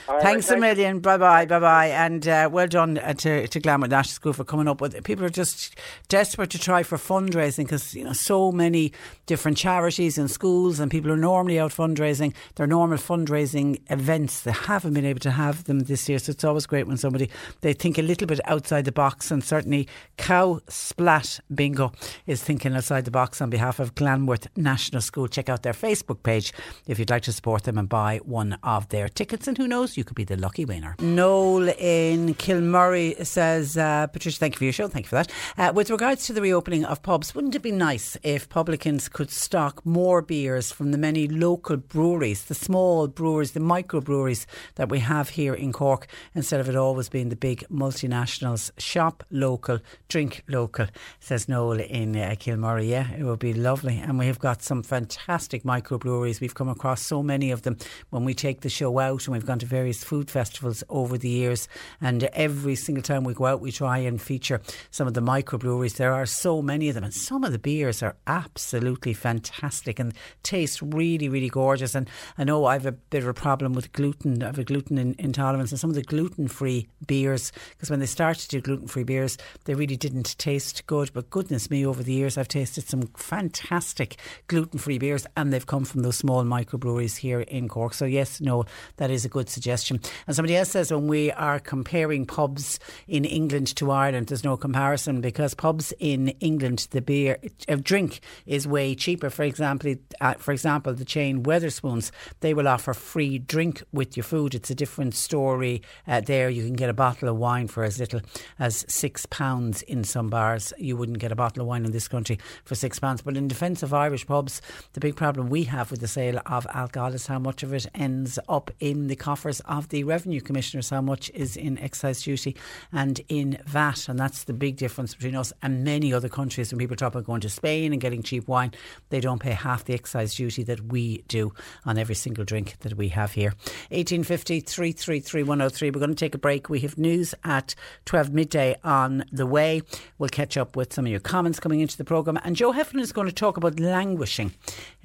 All right, thanks a million. Bye bye. Bye bye. And uh, well done uh, to, to Glamour National School for coming up with it. People are just desperate to try for fundraising because, you know, so many different charities and schools and people are normally out fundraising their normal fundraising events. They haven't been able to have them this year. So it's always great when somebody, they think a little bit outside the box, and certainly Cow Splat Bingo is thinking outside the box on behalf of Glanworth National School. Check out their Facebook page if you'd like to support them and buy one of their tickets, and who knows, you could be the lucky winner. Noel in Kilmurry says, uh, Patricia, thank you for your show. Thank you for that. Uh, with regards to the reopening of pubs, wouldn't it be nice if publicans could stock more beers from the many local breweries, the small brewers, the microbreweries that we have here in Cork, instead of it always being the big multinationals? Shop local, drink local, says Noel in uh. Yeah, it would be lovely. And we have got some fantastic microbreweries. We've come across so many of them when we take the show out, and we've gone to various food festivals over the years. And every single time we go out, we try and feature some of the microbreweries. There are so many of them, and some of the beers are absolutely fantastic and taste really, really gorgeous. And I know I have a bit of a problem with gluten. I have a gluten in, intolerance, and some of the gluten free beers, because when they started to do gluten free beers, they really didn't taste good. But goodness me, over the years, I've tasted some fantastic gluten free beers, and they've come from those small microbreweries here in Cork. So, yes, no, that is a good suggestion. And somebody else says when we are comparing pubs in England to Ireland, there's no comparison because pubs in England, the beer uh, drink is way cheaper. For example, for example, the chain Wetherspoons, they will offer free drink with your food. It's a different story uh, there. You can get a bottle of wine for as little as six pounds in some bars. You wouldn't get a bottle of wine in this country for six pounds. But in defence of Irish pubs, the big problem we have with the sale of alcohol is how much of it ends up in the coffers of the revenue commissioners, how much is in excise duty and in VAT. And that's the big difference between us and many other countries. When people talk about going to Spain and getting cheap wine, they don't pay half the excise duty that we do on every single drink that we have here. 1850 333 103. We're going to take a break. We have news at 12 midday on the way. We'll catch up with some of your comments coming into the programme. And Joe Heffernan is going to talk about languishing.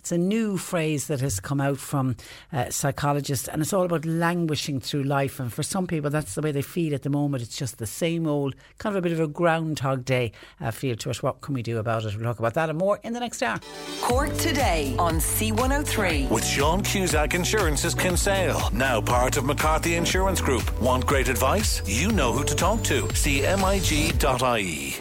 It's a new phrase that has come out from uh, psychologists, and it's all about languishing through life. And for some people, that's the way they feel at the moment. It's just the same old, kind of a bit of a Groundhog Day uh, feel to it. What can we do about it? We'll talk about that and more in the next hour. Cork today on C103. With Sean Cusack Insurance's Kinsale, now part of McCarthy Insurance Group. Want great advice? You know who to talk to. CMIG.ie.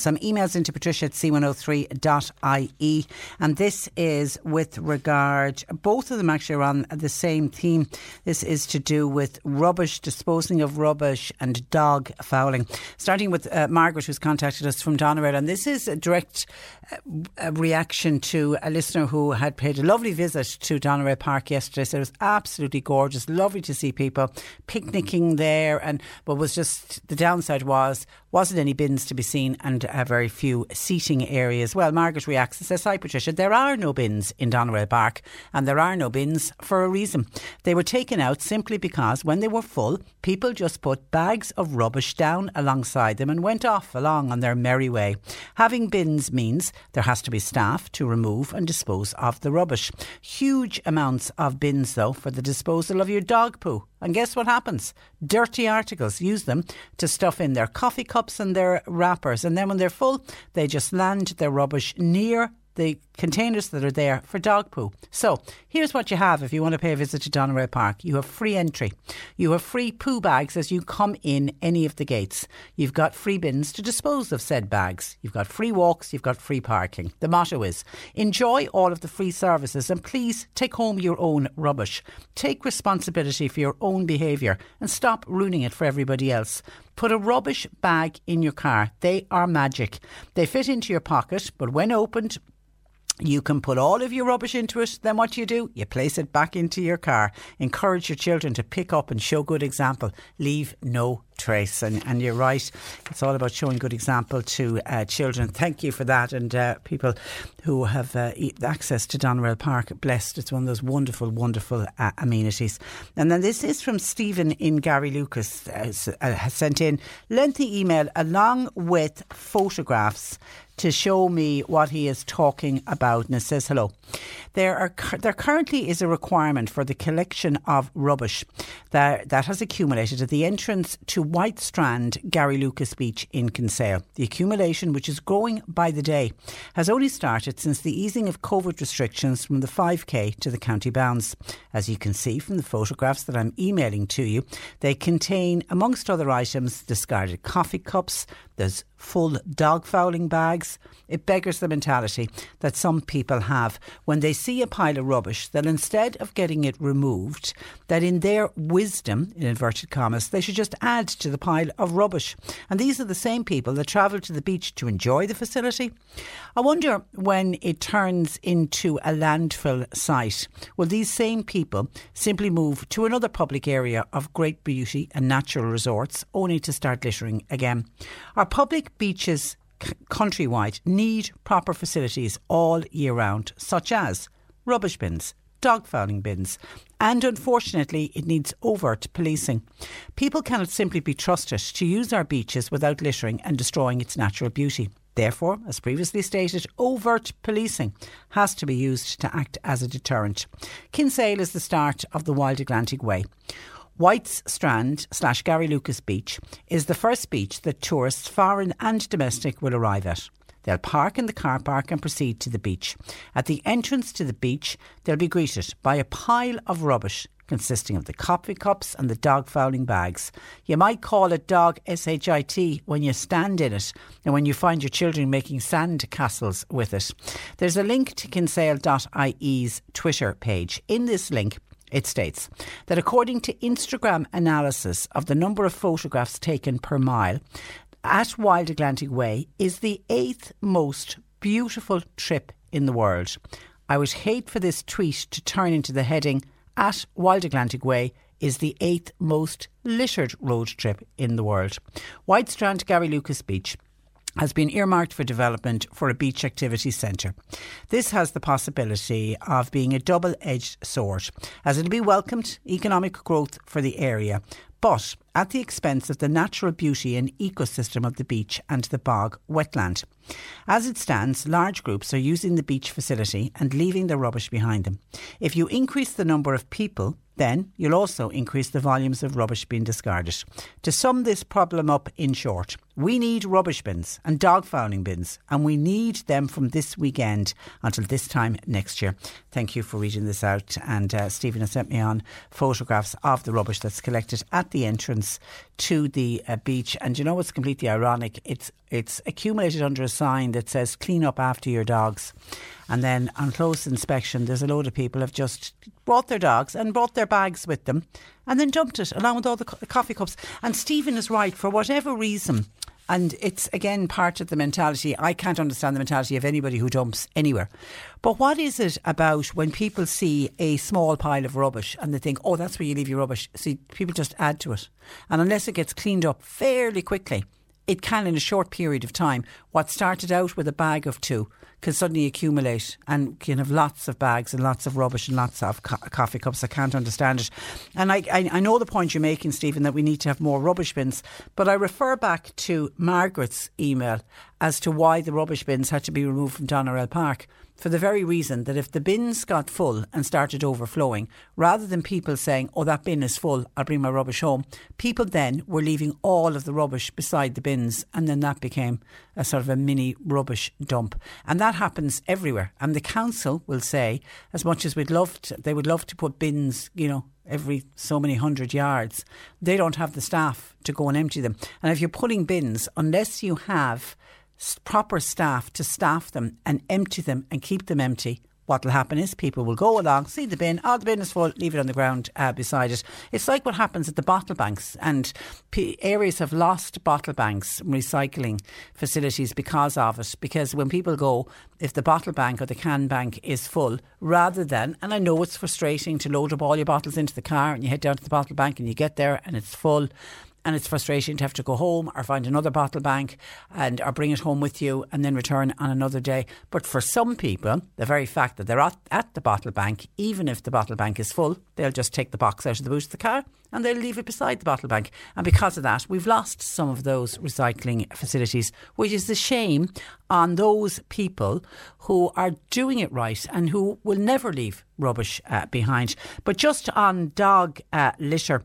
Some emails into patricia at c103.ie. And this is with regard, both of them actually are on the same theme. This is to do with rubbish, disposing of rubbish, and dog fouling. Starting with uh, Margaret, who's contacted us from Doneraile. And this is a direct uh, reaction to a listener who had paid a lovely visit to Doneraile Park yesterday. Said it was absolutely gorgeous, lovely to see people picnicking there. And but was just the downside was wasn't any bins to be seen and very few seating areas. Well, Margaret reacts and says, Hi Patricia, there are no bins in Doneraile Park and there are no bins for a reason. They were taken out simply because when they were full, people just put bags of rubbish down alongside them and went off along on their merry way. Having bins means there has to be staff to remove and dispose of the rubbish. Huge amounts of bins, though, for the disposal of your dog poo. And guess what happens? Dirty articles use them to stuff in their coffee cups and their wrappers. And then when they're full, they just land their rubbish near the containers that are there for dog poo. So here's what you have if you want to pay a visit to Doneraile Park. You have free entry. You have free poo bags as you come in any of the gates. You've got free bins to dispose of said bags. You've got free walks. You've got free parking. The motto is enjoy all of the free services and please take home your own rubbish. Take responsibility for your own behaviour and stop ruining it for everybody else. Put a rubbish bag in your car. They are magic. They fit into your pocket, but when opened, you can put all of your rubbish into it. Then what do you do? You place it back into your car. Encourage your children to pick up and show good example. Leave no trace. And, and you're right. It's all about showing good example to uh, children. Thank you for that. And uh, people who have uh, access to Doneraile Park, blessed. It's one of those wonderful, wonderful uh, amenities. And then this is from Stephen in Garrylucas, uh, uh, has sent in lengthy email along with photographs to show me what he is talking about. And it says, hello. There, are, there currently is a requirement for the collection of rubbish that, that has accumulated at the entrance to White Strand Garrylucas Beach in Kinsale. The accumulation, which is growing by the day, has only started since the easing of COVID restrictions from the 5k to the county bounds. As you can see from the photographs that I'm emailing to you, they contain, amongst other items, discarded coffee cups, there's full dog fouling bags. It beggars the mentality that some people have when they see a pile of rubbish that instead of getting it removed, that in their wisdom, in inverted commas, they should just add to the pile of rubbish. And these are the same people that travel to the beach to enjoy the facility. I wonder when it turns into a landfill site, will these same people simply move to another public area of great beauty and natural resorts only to start littering again? Our public beaches c- countrywide need proper facilities all year round, such as rubbish bins, dog fouling bins, and unfortunately, it needs overt policing. People cannot simply be trusted to use our beaches without littering and destroying its natural beauty. Therefore, as previously stated, overt policing has to be used to act as a deterrent. Kinsale is the start of the Wild Atlantic Way. White's Strand slash Garrylucas Beach is the first beach that tourists, foreign and domestic, will arrive at. They'll park in the car park and proceed to the beach. At the entrance to the beach, they'll be greeted by a pile of rubbish consisting of the coffee cups and the dog fouling bags. You might call it dog SHIT when you stand in it and when you find your children making sand castles with it. There's a link to kinsale.ie's Twitter page. In this link, it states that according to Instagram analysis of the number of photographs taken per mile, at Wild Atlantic Way is the eighth most beautiful trip in the world. I would hate for this tweet to turn into the heading at Wild Atlantic Way is the eighth most littered road trip in the world. White Strand Garrylucas Beach has been earmarked for development for a beach activity centre. This has the possibility of being a double edged sword, as it'll be welcomed economic growth for the area, but at the expense of the natural beauty and ecosystem of the beach and the bog wetland. As it stands, large groups are using the beach facility and leaving their rubbish behind them. If you increase the number of people, then you'll also increase the volumes of rubbish being discarded. To sum this problem up in short, we need rubbish bins and dog fouling bins, and we need them from this weekend until this time next year. Thank you for reading this out. And uh, Stephen has sent me on photographs of the rubbish that's collected at the entrance to the uh, beach. And you know what's completely ironic? It's it's accumulated under a sign that says "Clean up after your dogs." And then on close inspection, there's a load of people have just brought their dogs and brought their bags with them and then dumped it along with all the co- coffee cups. And Stephen is right, for whatever reason, and it's again part of the mentality. I can't understand the mentality of anybody who dumps anywhere. But what is it about when people see a small pile of rubbish and they think, oh, that's where you leave your rubbish? See, people just add to it. And unless it gets cleaned up fairly quickly, it can, in a short period of time, what started out with a bag of two can suddenly accumulate and can have lots of bags and lots of rubbish and lots of co- coffee cups. I can't understand it. And I, I, I know the point you're making, Stephen, that we need to have more rubbish bins, but I refer back to Margaret's email as to why the rubbish bins had to be removed from Doneraile Park for the very reason that if the bins got full and started overflowing, rather than people saying, oh, that bin is full, I'll bring my rubbish home, people then were leaving all of the rubbish beside the bins and then that became a sort of a mini rubbish dump. And that happens everywhere. And the council will say, as much as we'd love to, they would love to put bins, you know, every so many hundred yards, they don't have the staff to go and empty them. And if you're pulling bins, unless you have proper staff to staff them and empty them and keep them empty, what will happen is people will go along, see the bin, oh, the bin is full, leave it on the ground uh, beside it. It's like what happens at the bottle banks, and p- areas have lost bottle banks, and recycling facilities because of it. Because when people go, if the bottle bank or the can bank is full, rather than, and I know it's frustrating to load up all your bottles into the car and you head down to the bottle bank and you get there and it's full and it's frustrating to have to go home or find another bottle bank and or bring it home with you and then return on another day. But for some people, the very fact that they're at, at the bottle bank, even if the bottle bank is full, they'll just take the box out of the boot of the car and they'll leave it beside the bottle bank. And because of that, we've lost some of those recycling facilities, which is a shame on those people who are doing it right and who will never leave rubbish uh, behind. But just on dog uh, litter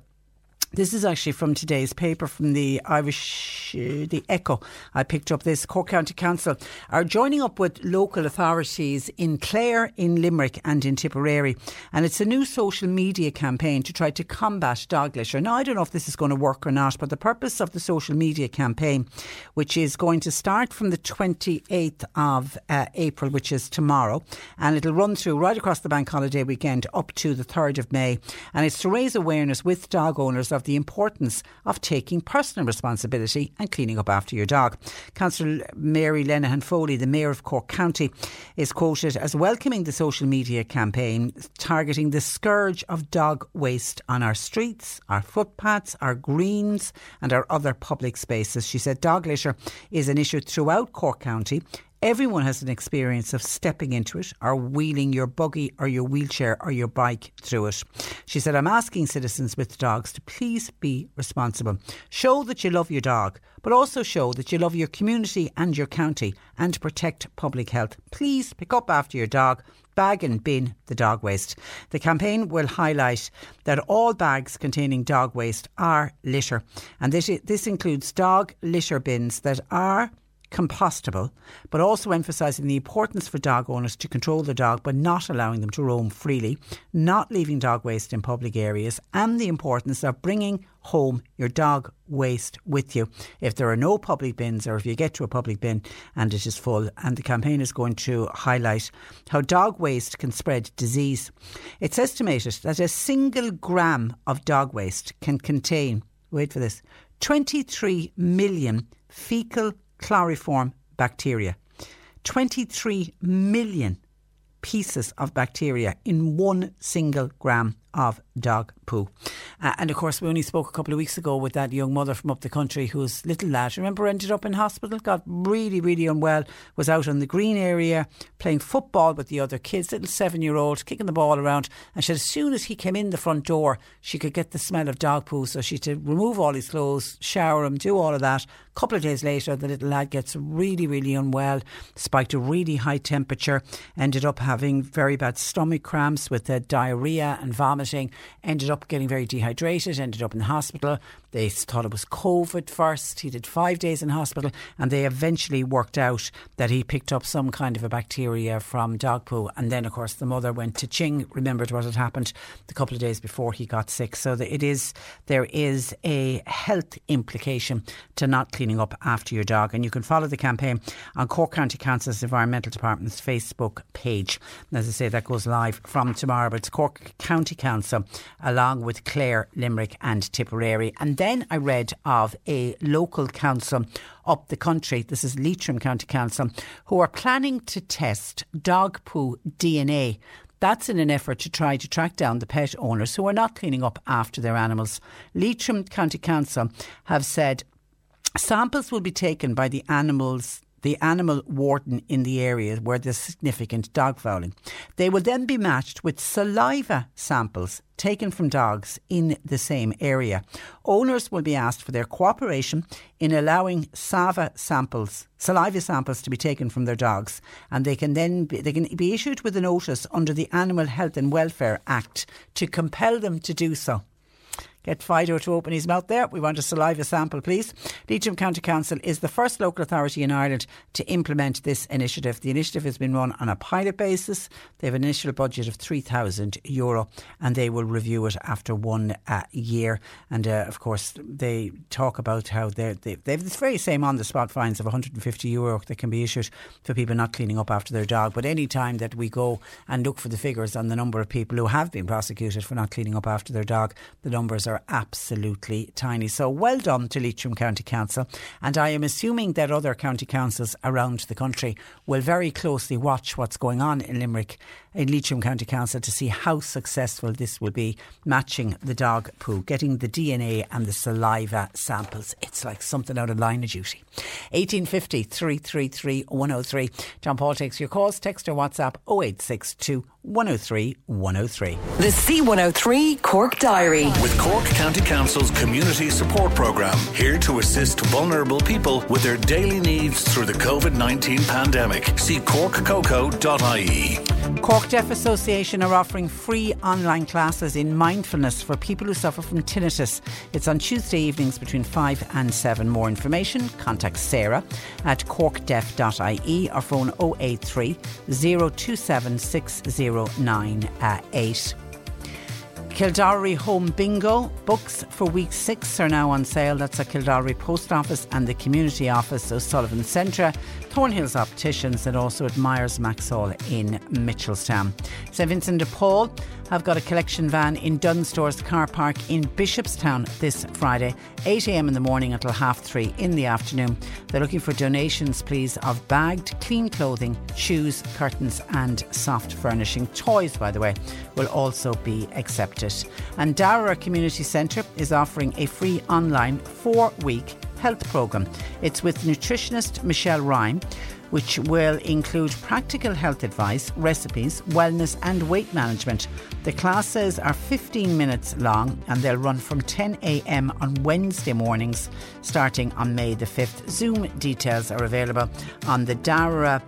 This is actually from today's paper from the Irish, uh, the Echo. I picked up this. Cork County Council are joining up with local authorities in Clare, in Limerick, and in Tipperary. And it's a new social media campaign to try to combat dog litter. Now, I don't know if this is going to work or not, but the purpose of the social media campaign, which is going to start from the 28th of uh, April, which is tomorrow, and it'll run through right across the bank holiday weekend up to the 3rd of May. And it's to raise awareness with dog owners of the importance of taking personal responsibility and cleaning up after your dog. Councillor Mary Linehan Foley, the Mayor of Cork County, is quoted as welcoming the social media campaign targeting the scourge of dog waste on our streets, our footpaths, our greens, and our other public spaces. She said dog litter is an issue throughout Cork County Everyone has an experience of stepping into it or wheeling your buggy or your wheelchair or your bike through it. She said, I'm asking citizens with dogs to please be responsible. Show that you love your dog, but also show that you love your community and your county and protect public health. Please pick up after your dog bag and bin the dog waste. The campaign will highlight that all bags containing dog waste are litter, and this, this includes dog litter bins that are compostable, but also emphasising the importance for dog owners to control the dog but not allowing them to roam freely, not leaving dog waste in public areas, and the importance of bringing home your dog waste with you if there are no public bins or if you get to a public bin and it is full. And the campaign is going to highlight how dog waste can spread disease. It's estimated that a single gram of dog waste can contain, wait for this, 23 million fecal coliform bacteria. 23 million pieces of bacteria in one single gram of dog poo. Uh, and of course, we only spoke a couple of weeks ago with that young mother from up the country whose little lad, remember, ended up in hospital, got really, really unwell, was out on the green area playing football with the other kids, little seven year old, kicking the ball around. And she said, as soon as he came in the front door, she could get the smell of dog poo. So she had to remove all his clothes, shower him, do all of that. A couple of days later, the little lad gets really, really unwell, spiked a really high temperature, ended up having very bad stomach cramps with uh, diarrhea and vomiting, ended up getting very dehydrated, ended up in the hospital. They thought it was COVID first. He did five days in hospital, and they eventually worked out that he picked up some kind of a bacteria from dog poo. And then, of course, the mother went to Ching, remembered what had happened a couple of days before he got sick. So it is there is a health implication to not cleaning up after your dog, and you can follow the campaign on Cork County Council's Environmental Department's Facebook page. And as I say, that goes live from tomorrow. But it's Cork County Council along with Clare, Limerick, and Tipperary, and then I read of a local council up the country, this is Leitrim County Council, who are planning to test dog poo DNA. That's in an effort to try to track down the pet owners who are not cleaning up after their animals. Leitrim County Council have said samples will be taken by the animals the animal warden in the area where there's significant dog fouling. They will then be matched with saliva samples taken from dogs in the same area. Owners will be asked for their cooperation in allowing sava samples, saliva samples to be taken from their dogs, and they can then be, they can be issued with a notice under the Animal Health and Welfare Act to compel them to do so. Get Fido to open his mouth there. We want a saliva sample, please. Leitrim County Council is the first local authority in Ireland to implement this initiative. The initiative has been run on a pilot basis. They have an initial budget of €3,000 Euro and they will review it after one uh, year. And uh, of course, they talk about how they they have this very same on the spot fines of 150 euro that can be issued for people not cleaning up after their dog. But any time that we go and look for the figures on the number of people who have been prosecuted for not cleaning up after their dog, the numbers are are absolutely tiny. So well done to Leitrim County Council. And I am assuming that other county councils around the country will very closely watch what's going on in Limerick, in Leitrim County Council, to see how successful this will be, matching the dog poo, getting the DNA and the saliva samples. It's like something out of line of duty. 1850 333 103. John Paul takes your calls, text or WhatsApp 0862 103 103. The C103 Cork Diary. With Cork County Council's Community Support Programme, here to assist vulnerable people with their daily needs through the COVID 19 pandemic. See corkcoco.ie. Cork Deaf Association are offering free online classes in mindfulness for people who suffer from tinnitus. It's on Tuesday evenings between 5 and 7. More information, contact Sarah at corkdeaf.ie or phone 083 027 6098. Kildare Home Bingo books for week six are now on sale. That's at Kildare Post Office and the Community Office, O'Sullivan Centre, Thornhills Opticians, and also Myers Maxol in Mitchelstown. St Vincent de Paul have got a collection van in Dunnes Stores car park in Bishopstown this Friday, 8am in the morning until half three in the afternoon. They're looking for donations, please, of bagged, clean clothing, shoes, curtains, and soft furnishing. Toys, by the way, will also be accepted. And Dara Community Centre is offering a free online four week health programme. It's with nutritionist Michelle Ryan which will include practical health advice, recipes, wellness, and weight management. The classes are 15 minutes long and they'll run from 10 a.m. on Wednesday mornings, starting on May the 5th. Zoom details are available on the Dara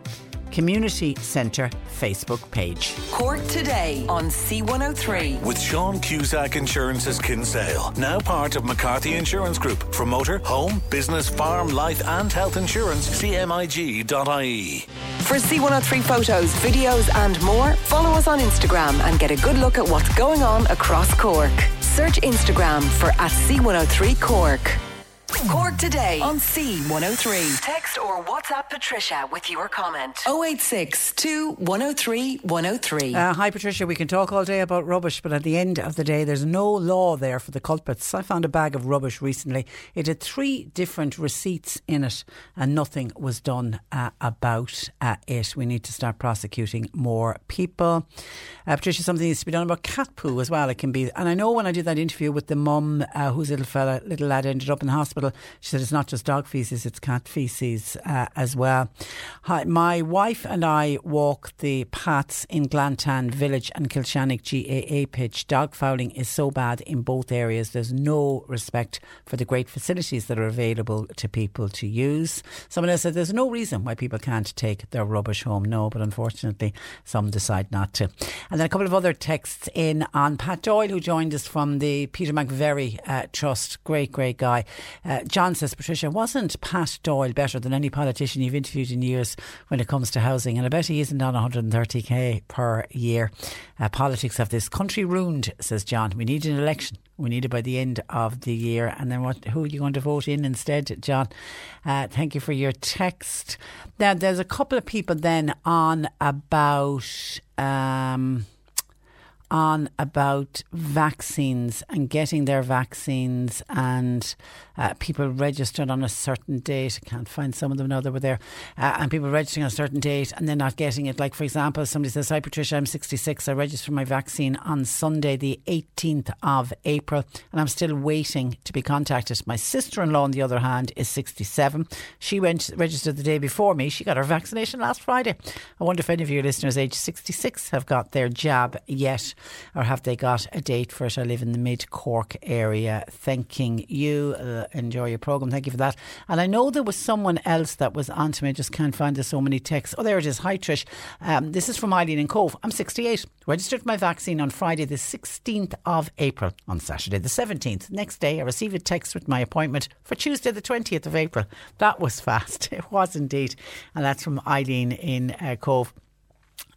Community Centre Facebook page. Cork today on C103. With Sean Cusack Insurance's Kinsale, now part of McCarthy Insurance Group. For motor, home, business, farm, life, and health insurance, cmig.ie. For C103 photos, videos, and more, follow us on Instagram and get a good look at what's going on across Cork. Search Instagram for at C103 Cork. Cork today on C103. Text or WhatsApp Patricia with your comment. 086 103 103. Uh, hi, Patricia. We can talk all day about rubbish, but at the end of the day, there's no law there for the culprits. I found a bag of rubbish recently. It had three different receipts in it, and nothing was done uh, about uh, it. We need to start prosecuting more people. Uh, Patricia, something needs to be done about cat poo as well. It can be, and I know when I did that interview with the mum uh, whose little fella, little lad ended up in the hospital, she said it's not just dog feces, it's cat feces uh, as well. Hi, my wife and I walk the paths in Glantane Village and Kilshannig GAA pitch. Dog fouling is so bad in both areas. There's no respect for the great facilities that are available to people to use. Someone else said there's no reason why people can't take their rubbish home. No, but unfortunately, some decide not to. And then a couple of other texts in on Pat Doyle, who joined us from the Peter McVerry uh, Trust. Great, great guy. Uh, John says, Patricia, wasn't Pat Doyle better than any politician you've interviewed in years when it comes to housing? And I bet he isn't on 130k per year. Uh, politics have this country ruined, says John. We need an election. We need it by the end of the year. And then what? Who are you going to vote in instead, John? Uh, thank you for your text. Now, there's a couple of people then on about. Um, on about vaccines and getting their vaccines and uh, people registered on a certain date. I can't find some of them now that were there. Uh, and people registering on a certain date and then not getting it. Like, for example, somebody says, Hi, Patricia, I'm 66. I registered my vaccine on Sunday, the 18th of April, and I'm still waiting to be contacted. My sister in law, on the other hand, is 67. She went registered the day before me. She got her vaccination last Friday. I wonder if any of your listeners aged 66 have got their jab yet or have they got a date for it? I live in the mid Cork area. Thanking you. Uh, enjoy your programme. Thank you for that. And I know there was someone else that was on to me. I just can't find there's so many texts. Oh, there it is. Hi, Trish. Um, this is from Eileen in Cobh. I'm 68. Registered for my vaccine on Friday, the 16th of April. On Saturday, the 17th. Next day, I received a text with my appointment for Tuesday, the 20th of April. That was fast. It was indeed. And that's from Eileen in uh, Cobh.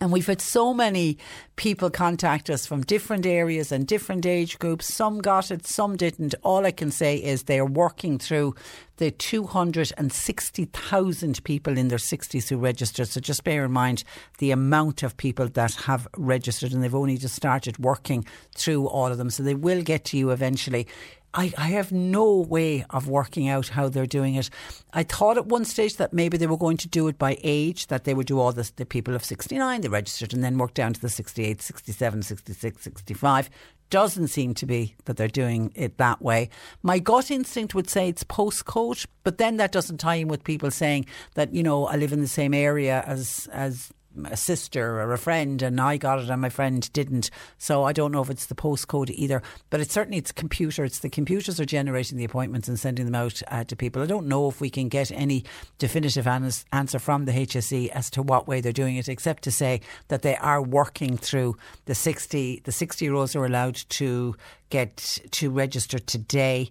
And we've had so many people contact us from different areas and different age groups. Some got it, some didn't. All I can say is they're working through the 260,000 people in their 60s who registered. So just bear in mind the amount of people that have registered and they've only just started working through all of them. So they will get to you eventually. I, I have no way of working out how they're doing it. I thought at one stage that maybe they were going to do it by age, that they would do all this, the people of 69, they registered, and then work down to the 68, 67, 66, 65 doesn't seem to be that they're doing it that way. My gut instinct would say it's postcode, but then that doesn't tie in with people saying that you know I live in the same area as as a sister or a friend and I got it and my friend didn't. So I don't know if it's the postcode either, but it's certainly it's computer. It's the computers are generating the appointments and sending them out uh, to people. I don't know if we can get any definitive ans- answer from the HSE as to what way they're doing it, except to say that they are working through the 60, the 60 year olds are allowed to get to register today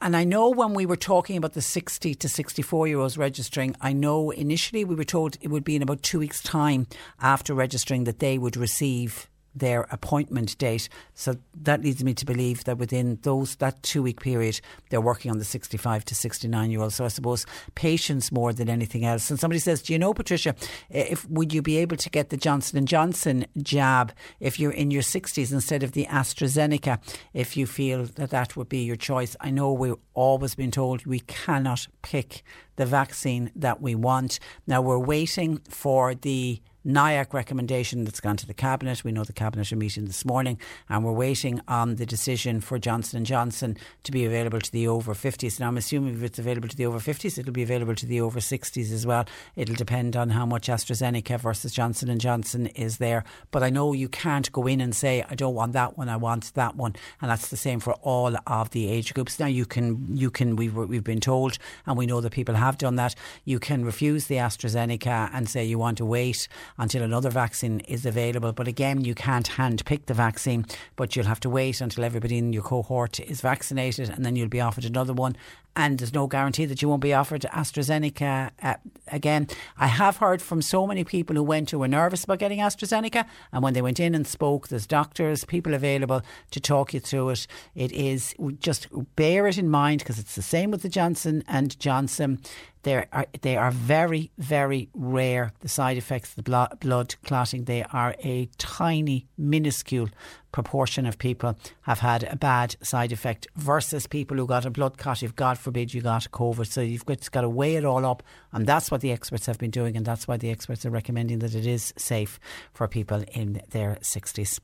and I know when we were talking about the 60 to 64 year olds registering, I know initially we were told it would be in about two weeks' time after registering that they would receive their appointment date. So that leads me to believe that within those that two week period, they're working on the 65 to 69 year olds. So I suppose patience more than anything else. And somebody says, "Do you know, Patricia, if would you be able to get the Johnson and Johnson jab if you're in your 60s instead of the AstraZeneca? If you feel that that would be your choice, I know we've always been told we cannot pick the vaccine that we want. Now we're waiting for the NIAC recommendation that's gone to the cabinet. We know the cabinet are meeting this morning, and we're waiting on the decision for Johnson and Johnson to be available to the over 50s. Now I'm assuming if it's available to the over 50s, it'll be available to the over 60s as well. It'll depend on how much AstraZeneca versus Johnson and Johnson is there. But I know you can't go in and say I don't want that one, I want that one, and that's the same for all of the age groups. Now you can you can we've we've been told, and we know that people have done that. You can refuse the AstraZeneca and say you want to wait until another vaccine is available. But again, you can't hand pick the vaccine, but you'll have to wait until everybody in your cohort is vaccinated and then you'll be offered another one and there's no guarantee that you won't be offered AstraZeneca uh, again. I have heard from so many people who went who were nervous about getting AstraZeneca, and when they went in and spoke, there's doctors, people available to talk you through it. It is just bear it in mind because it's the same with the Johnson and Johnson. They are they are very very rare. The side effects, the blood, blood clotting, they are a tiny, minuscule proportion of people have had a bad side effect versus people who got a blood clot if God forbid you got COVID. So you've got, got to weigh it all up, and that's what the experts have been doing, and that's why the experts are recommending that it is safe for people in their 60s.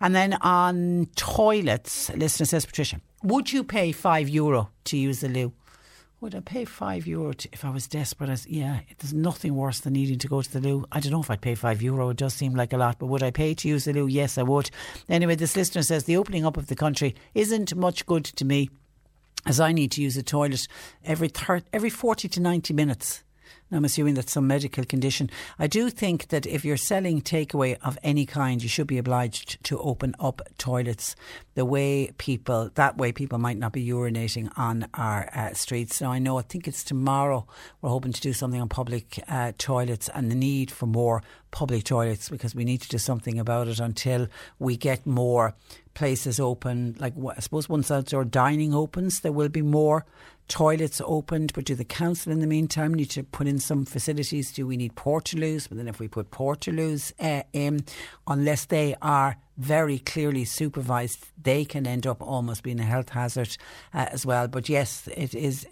And then on toilets, listener says, Patricia, would you pay five euro to use the loo? Would I pay five euro to, if I was desperate? As yeah, there's nothing worse than needing to go to the loo. I don't know if I'd pay five euro. It does seem like a lot, but would I pay to use the loo? Yes, I would. Anyway, this listener says the opening up of the country isn't much good to me, as I need to use a toilet every thir- every forty to ninety minutes. I'm assuming that's some medical condition. I do think that if you're selling takeaway of any kind, you should be obliged to open up toilets the way people, that way people might not be urinating on our uh, streets. Now, I know, I think it's tomorrow, we're hoping to do something on public uh, toilets and the need for more public toilets because we need to do something about it until we get more places open. Like, I suppose once outdoor dining opens, there will be more toilets opened, but do the council in the meantime need to put in some facilities? Do we need portaloos? But then if we put portaloos uh, in, unless they are very clearly supervised, they can end up almost being a health hazard uh, as well. But yes, it is.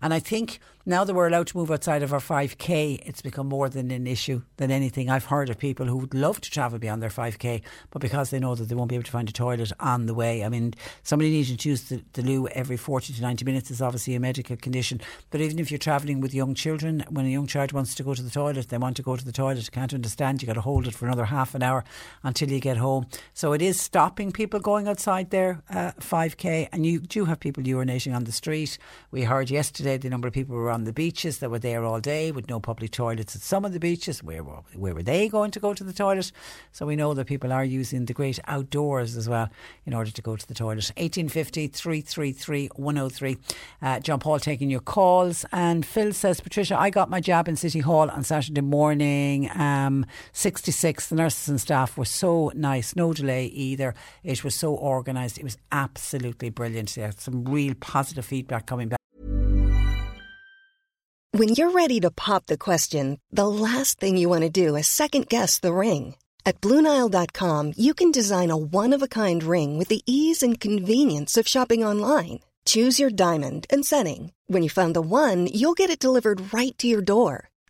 And I think now that we're allowed to move outside of our 5K, it's become more than an issue than anything. I've heard of people who would love to travel beyond their 5K, but because they know that they won't be able to find a toilet on the way. I mean, somebody needing to use the, the loo every 40 to 90 minutes is obviously a medical condition. But even if you're travelling with young children, when a young child wants to go to the toilet, they want to go to the toilet, can't understand, you've got to hold it for another half an hour until you get home. So it is stopping people going outside their uh, 5K. And you do have people urinating on the street. We heard yesterday the number of people who were on the beaches that were there all day with no public toilets at some of the beaches. Where were, where were they going to go to the toilet? So we know that people are using the great outdoors as well in order to go to the toilet. 1850 333 103. Uh, John Paul taking your calls. And Phil says, Patricia, I got my job in City Hall on Saturday morning. Um, 66. The nurses and staff were so nice. No delay either. It was so organised. It was absolutely brilliant. There some real positive feedback coming back. When you're ready to pop the question, the last thing you want to do is second guess the ring. At Bluenile.com, you can design a one of a kind ring with the ease and convenience of shopping online. Choose your diamond and setting. When you find the one, you'll get it delivered right to your door.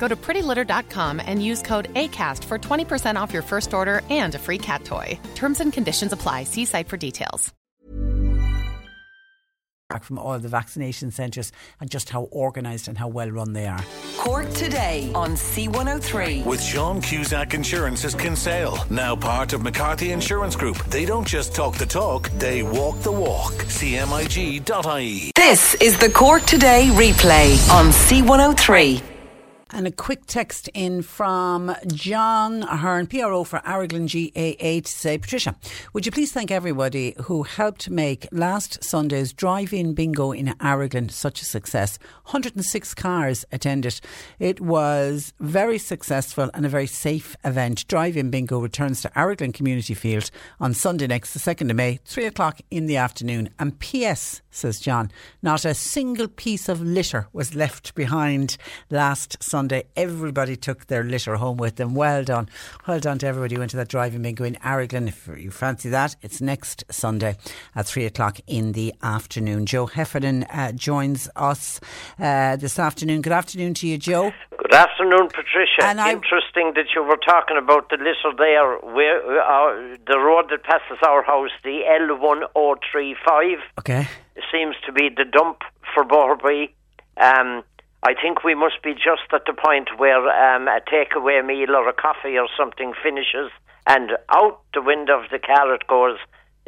Go to prettylitter.com and use code ACAST for 20% off your first order and a free cat toy. Terms and conditions apply. See site for details. Back from all the vaccination centres and just how organised and how well run they are. Cork today on C103. With Sean Cusack Insurance's Kinsale, now part of McCarthy Insurance Group. They don't just talk the talk, they walk the walk. CMIG.ie. This is the Cork Today replay on C103. And a quick text in from John Ahern, PRO for Araglin GAA to say, Patricia, would you please thank everybody who helped make last Sunday's drive-in bingo in Araglin such a success? 106 cars attended. It was very successful and a very safe event. Drive-in bingo returns to Araglin Community Field on Sunday next, the 2nd of May, 3 o'clock in the afternoon. And P.S., says John, not a single piece of litter was left behind last Sunday. Everybody took their litter home with them. Well done. Well done to everybody who went to that driving bingo in Araglin. If you fancy that, it's next Sunday at three o'clock in the afternoon. Joe Heffernan uh, joins us uh, this afternoon. Good afternoon to you, Joe. Good afternoon, Patricia. And I- Interesting that you were talking about the litter there, where uh, the road that passes our house, the L1035. Okay. seems to be the dump for Borby. Um, I think we must be just at the point where um, a takeaway meal or a coffee or something finishes, and out the window of the car it goes.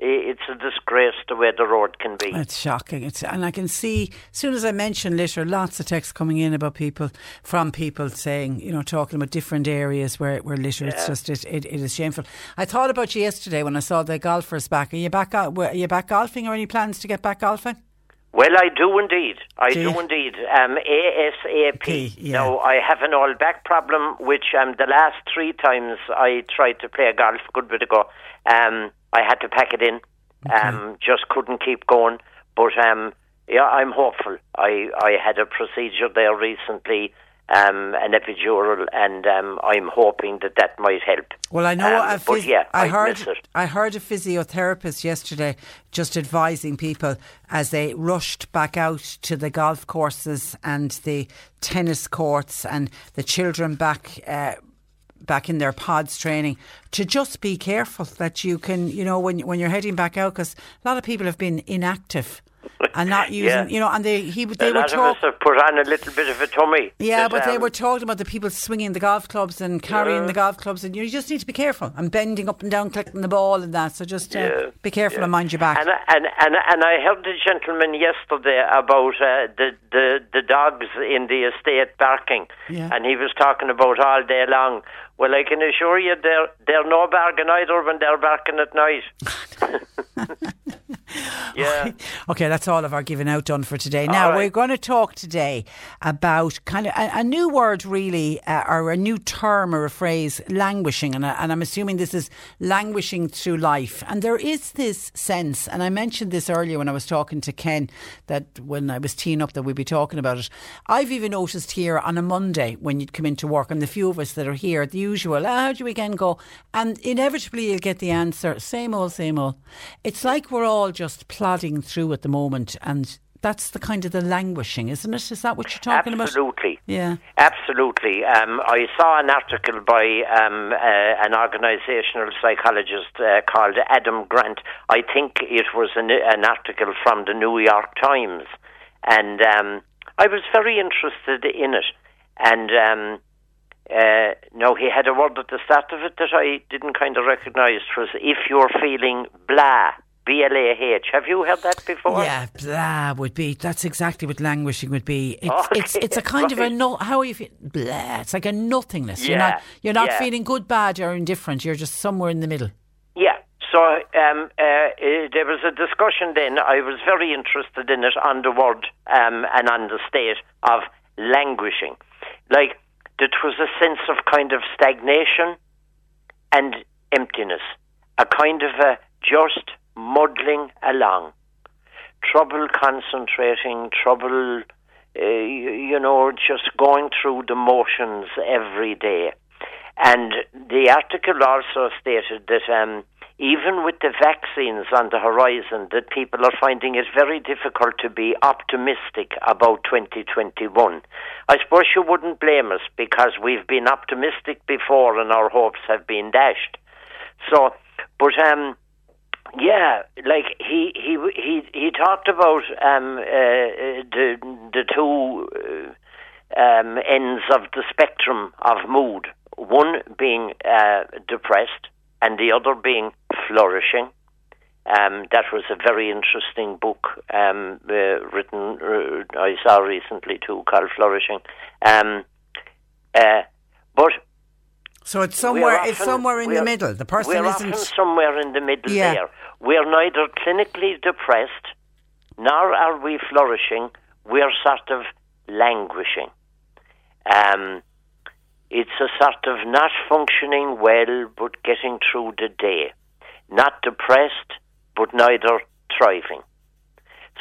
It's a disgrace the way the road can be. It's shocking. It's and I can see as soon as I mention litter, lots of texts coming in about people from people saying, you know, talking about different areas where where litter. It's just it, it, it is shameful. I thought about you yesterday when I saw the golfers back. Are you back? out- Are you back golfing? Or any plans to get back golfing? Well, I do indeed. I Do do, indeed. Um, ASAP. yeah. Now, I have an old back problem, which um, the last three times I tried to play golf a good bit ago, um, I had to pack it in. Um, just couldn't keep going. But um, yeah, I'm hopeful. I, I had a procedure there recently, um, an epidural, and um, I'm hoping that that might help. Well, I know. Um, phys- yeah, I I'd heard. I heard a physiotherapist yesterday just advising people as they rushed back out to the golf courses and the tennis courts and the children back. Uh, back in their pods training to just be careful that you can you know when when you're heading back out because a lot of people have been inactive and not using Yeah. you know and they he they a were lot talking of us have put on a little bit of a tummy. yeah, but they um, were talking about the people swinging the golf clubs and carrying Yeah. the golf clubs, and you just need to be careful and bending up and down, collecting the ball and that. So just uh, Yeah, be careful and mind your back. And and and and I heard the gentleman yesterday about uh, the the the dogs in the estate barking, Yeah. and he was talking about all day long. Well, I can assure you, they're they're no barking either when they're barking at night. yeah. Okay, that's all of our giving out done for today. Now, right. we're going to talk today about kind of a, a new word, really, uh, or a new term or a phrase, languishing. And, I, and I'm assuming this is languishing through life. And there is this sense, and I mentioned this earlier when I was talking to Ken, that when I was teeing up that we'd be talking about it. I've even noticed here on a Monday when you'd come into work, and the few of us that are here, the usual, ah, how'd your weekend go? And inevitably you'll get the answer, same old, same old. It's like we're all just plodding through at the moment, and that's the kind of the languishing, isn't it? Is that what you're talking about? Absolutely. Yeah. Absolutely. Um, I saw an article by um, uh, an organizational psychologist uh, called Adam Grant. I think it was an, an article from the New York Times. And um, I was very interested in it. And um, uh, now he had a word at the start of it that I didn't kind of recognise was if you're feeling blah B L A H. Have you heard that before? Yeah, blah would be. That's exactly what languishing would be. It's Okay, it's it's a kind of a no. How are you feel? Blah. It's like a nothingness. You're Yeah, not you're not yeah. feeling good, bad, or indifferent. You're just somewhere in the middle. Yeah. So um, uh, uh, there was a discussion then. I was very interested in it on the word um, and on the state of languishing. Like, there was a sense of kind of stagnation and emptiness, a kind of a just muddling along, trouble concentrating, trouble, uh, you, know, just going through the motions every day. And the article also stated that um, even with the vaccines on the horizon, that people are finding it very difficult to be optimistic about 2021. I suppose you wouldn't blame us because we've been optimistic before and our hopes have been dashed. So, but um, yeah, like he he he he talked about um, uh, the the two uh, um, ends of the spectrum of mood. One being uh, depressed, and the other being flourishing. Um, that was a very interesting book um, uh, written. Uh, I saw recently too, called Flourishing. Um, uh, but So it's somewhere. we're it's somewhere in the middle. The person we're isn't. often somewhere in the middle Yeah. there. We're neither clinically depressed nor are we flourishing. We're sort of languishing. Um, it's a sort of not functioning well, but getting through the day. Not depressed, but neither thriving.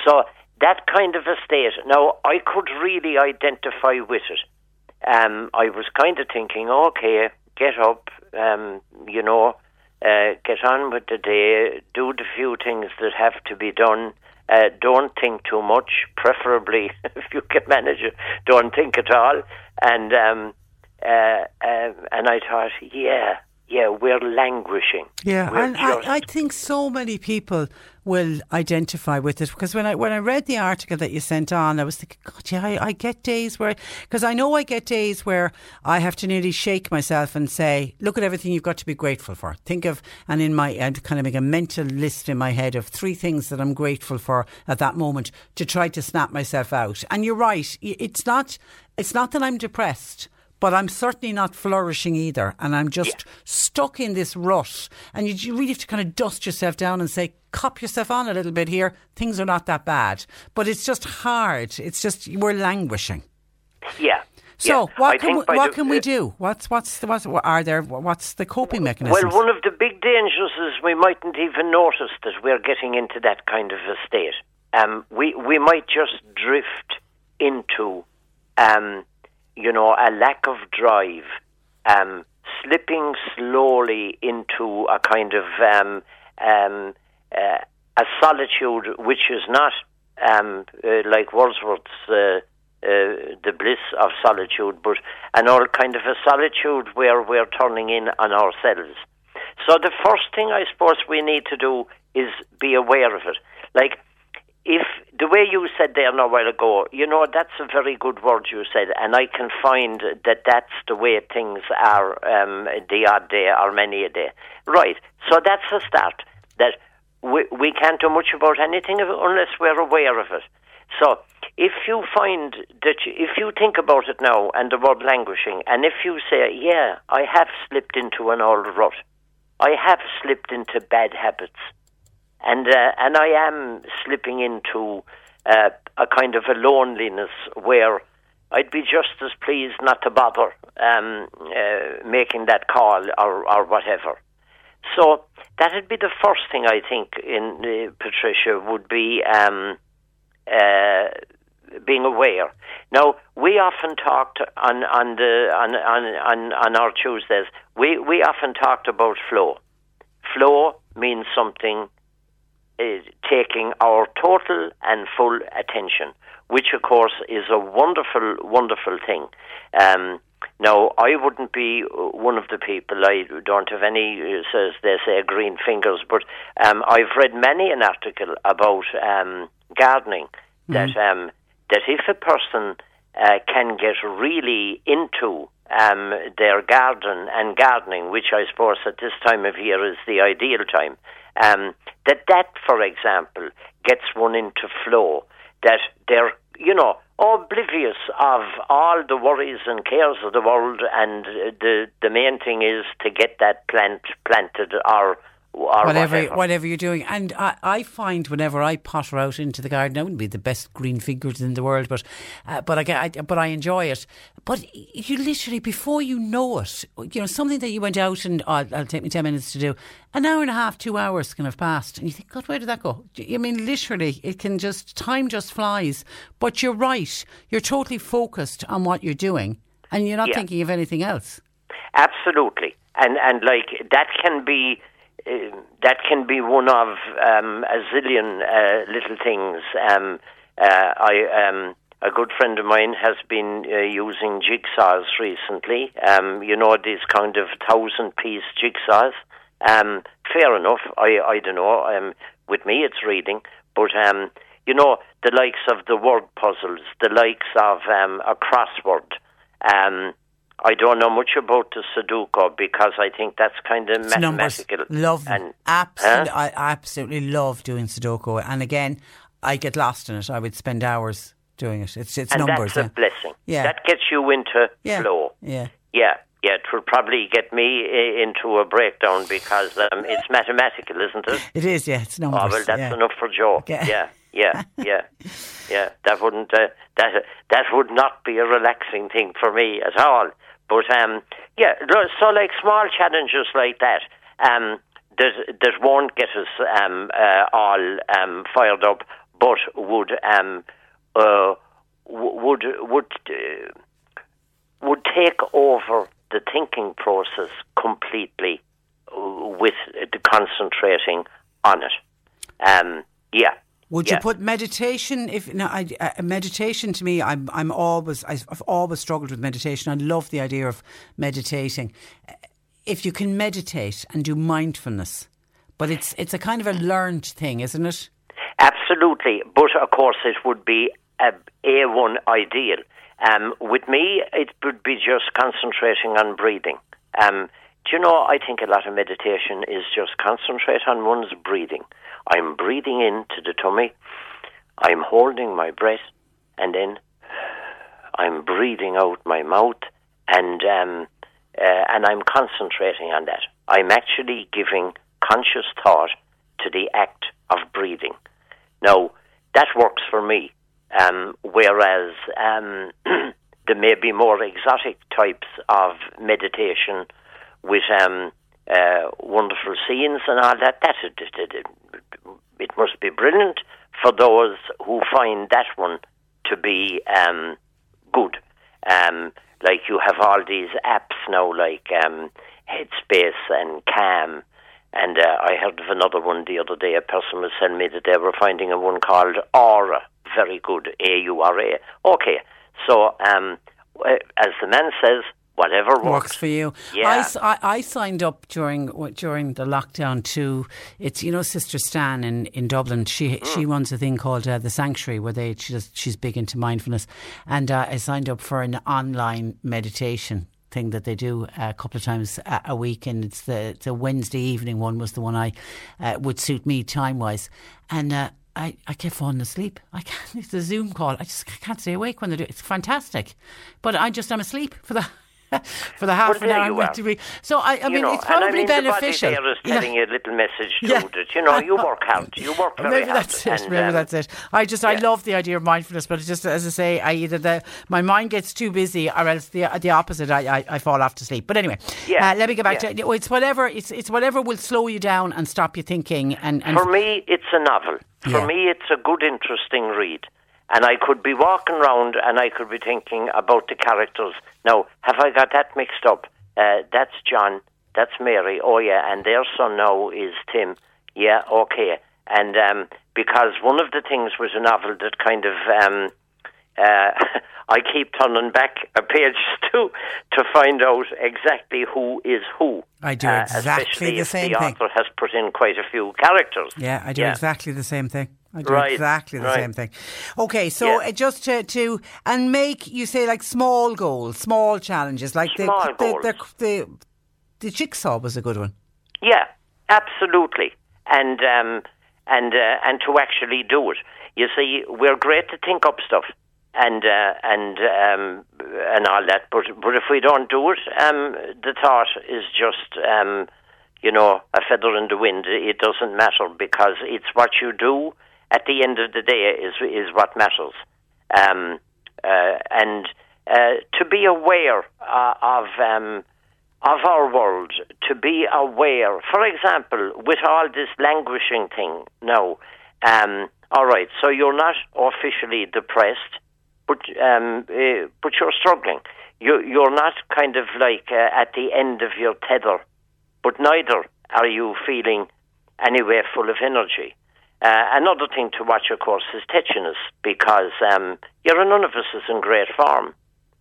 So that kind of a state. Now, I could really identify with it. Um, I was kind of thinking, okay, get up, um, you know, uh, get on with the day, do the few things that have to be done. Uh, don't think too much, preferably if you can manage it. Don't think at all. And um, uh, um and I thought, yeah, yeah, we're languishing. Yeah, We're and I, I think so many people will identify with it because when I when I read the article that you sent on, I was thinking, God, yeah, I, I get days where because I know I get days where I have to nearly shake myself and say, look at everything you've got to be grateful for. Think of and in my I'd kind of make a mental list in my head of three things that I'm grateful for at that moment to try to snap myself out. And you're right, it's not it's not that I'm depressed but I'm certainly not flourishing either. And I'm just stuck in this rut. And you, you really have to kind of dust yourself down and say, cop yourself on a little bit here. Things are not that bad. But it's just hard. It's just, we're languishing. yeah. So yeah. what can we, what the- can we do? What's what's the, what's what are there? What's the coping mechanism? Well, one of the big dangers is we mightn't even notice that we're getting into that kind of a state. Um, we we might just drift into, um, you know, a lack of drive, um, slipping slowly into a kind of um, um, uh, a solitude which is not um, uh, like Wordsworth's. Uh, uh, the bliss of solitude, but an all kind of a solitude where we're turning in on ourselves. So the first thing I suppose we need to do is be aware of it. Like if the way you said there a while ago, you know that's a very good word you said, and I can find that that's the way things are um, the odd day or many a day. Right. So that's a start. That we we can't do much about anything unless we're aware of it. So if you find that you, if you think about it now and the word languishing, and if you say, yeah, I have slipped into an old rut, I have slipped into bad habits, and uh, and I am slipping into uh, a kind of a loneliness where I'd be just as pleased not to bother um, uh, making that call or or whatever. So that'd be the first thing I think in uh, Patricia would be. Um, uh, being aware. Now we often talked on on the on on on, on our Tuesdays. We we often talked about flow. Flow means something uh, taking our total and full attention, which of course is a wonderful wonderful thing. Um, now, I wouldn't be one of the people. I don't have any, uh, says they say, green fingers. But um, I've read many an article about um, gardening that um, that if a person uh, can get really into um, their garden and gardening, which I suppose at this time of year is the ideal time, um, that that, for example, gets one into flow. That they're, you know, oblivious of all the worries and cares of the world, and the the main thing is to get that plant planted or whatever, whatever. whatever you're doing. And I, I find whenever I potter out into the garden, I wouldn't be the best green fingers in the world, but uh, but I, I but I enjoy it. But you literally before you know it, you know something that you went out and oh, it'll take me ten minutes to do, an hour and a half, two hours can have passed, and you think, God, where did that go? I mean, literally, it can just time just flies. But you're right; you're totally focused on what you're doing, and you're not Yeah. thinking of anything else. Absolutely, and and like that can be that can be one of um, a zillion uh, little things. Um, uh, I um, a good friend of mine has been uh, using jigsaws recently. Um, you know these kind of thousand piece jigsaws. Um, fair enough. I I don't know. Um, with me, it's reading, but um, you know the likes of the word puzzles, the likes of um, a crossword. Um, I don't know much about the Sudoku because I think that's kind of It's numbers. mathematical. Love and Absolutely, Huh? I absolutely love doing Sudoku. And again, I get lost in it. I would spend hours doing it. It's it's and numbers. that's a blessing. Yeah. That gets you into yeah. flow. Yeah. Yeah, yeah. It will probably get me into a breakdown because um, it's mathematical, isn't it? It is. Yeah, it's numbers. Oh well, that's yeah. enough for Joe. Yeah. Yeah, yeah, yeah, yeah. That wouldn't uh, that that would not be a relaxing thing for me at all. But um, yeah, so like small challenges like that, um, that that won't get us um uh, all um fired up, but would um uh would would uh, would take over the thinking process completely uh, with the concentrating on it. Um, yeah. Would you put meditation? If no, I, uh, meditation to me, I'm I'm always I've always struggled with meditation. I love the idea of meditating. If you can meditate and do mindfulness, but it's it's a kind of a learned thing, isn't it? Absolutely, but of course it would be a a one ideal. Um, with me, it would be just concentrating on breathing. Um, do you know? I think a lot of meditation is just concentrate on one's breathing. I'm breathing in to the tummy. I'm holding my breath, and then I'm breathing out my mouth, and um, uh, and I'm concentrating on that. I'm actually giving conscious thought to the act of breathing. Now, that works for me. Um, whereas um, there may be more exotic types of meditation with um, uh, wonderful scenes and all that. That it, it, it, it must be brilliant for those who find that one to be um, good. Um, like you have all these apps now, like um, Headspace and Calm. And uh, I heard of another one the other day. A person was telling me that they were finding a one called Aura. Very good, A U R A. Okay, so um, as the man says, whatever works. Works for you. Yeah. I, I, signed up during during the lockdown to it's you know Sister Stan in, in Dublin. She Mm. she runs a thing called uh, the Sanctuary where they she does, she's big into mindfulness, and uh, I signed up for an online meditation thing that they do a couple of times a, week, and it's the the Wednesday evening one was the one I uh, would suit me time wise, and. Uh, I, I kept falling asleep. I can't. It's a Zoom call. I just can't stay awake when they do. it. It's fantastic, but I just I'm asleep for the for the half Well, an hour. you I'm meant to be. So I, I You mean, know, it's and I probably mean, the body beneficial. there is Yeah. telling you a little message too. Yeah. That you know, you work hard. You work very Maybe hard. that's it. and, Maybe um, that's it. I just I love the idea of mindfulness, but it's just as I say, I either the my mind gets too busy, or else the the opposite. I I, I fall off to sleep. But anyway, Yeah. uh, let me get back Yeah. to it's whatever. It's it's whatever will slow you down and stop you thinking. And, and For me, it's a novel. For Yeah. me, it's a good, interesting read. And I could be walking around and I could be thinking about the characters. Now, have I got that mixed up? Uh, that's John. That's Mary. Oh, yeah. And their son now is Tim. Yeah, okay. And um, because one of the things was a novel that kind of. Um, uh, I keep turning back a page to to find out exactly who is who. I do Uh, exactly especially the same the thing. author has put in quite a few characters. Yeah, I do Yeah. exactly the same thing. I do Right, exactly the right. same thing. Okay, so Yeah. uh, just to, to and make you say like small goals, small challenges, like Small the, the, goals. the the the jigsaw was a good one. Yeah, absolutely. and um, and uh, and to actually do it. You see, we're great to think up stuff and uh, and um, and all that, but but if we don't do it, um, the thought is just um, you know a feather in the wind. It doesn't matter because it's what you do at the end of the day is is what matters. Um, uh, and uh, to be aware uh, of um, of our world, to be aware. For example, with all this languishing thing now, um, all right. So you're not officially depressed, but um, uh, but you're struggling. You you're not kind of like uh, at the end of your tether, but neither are you feeling anywhere full of energy. Uh, another thing to watch, of course, is tetchiness because um, you're none of us is in great form.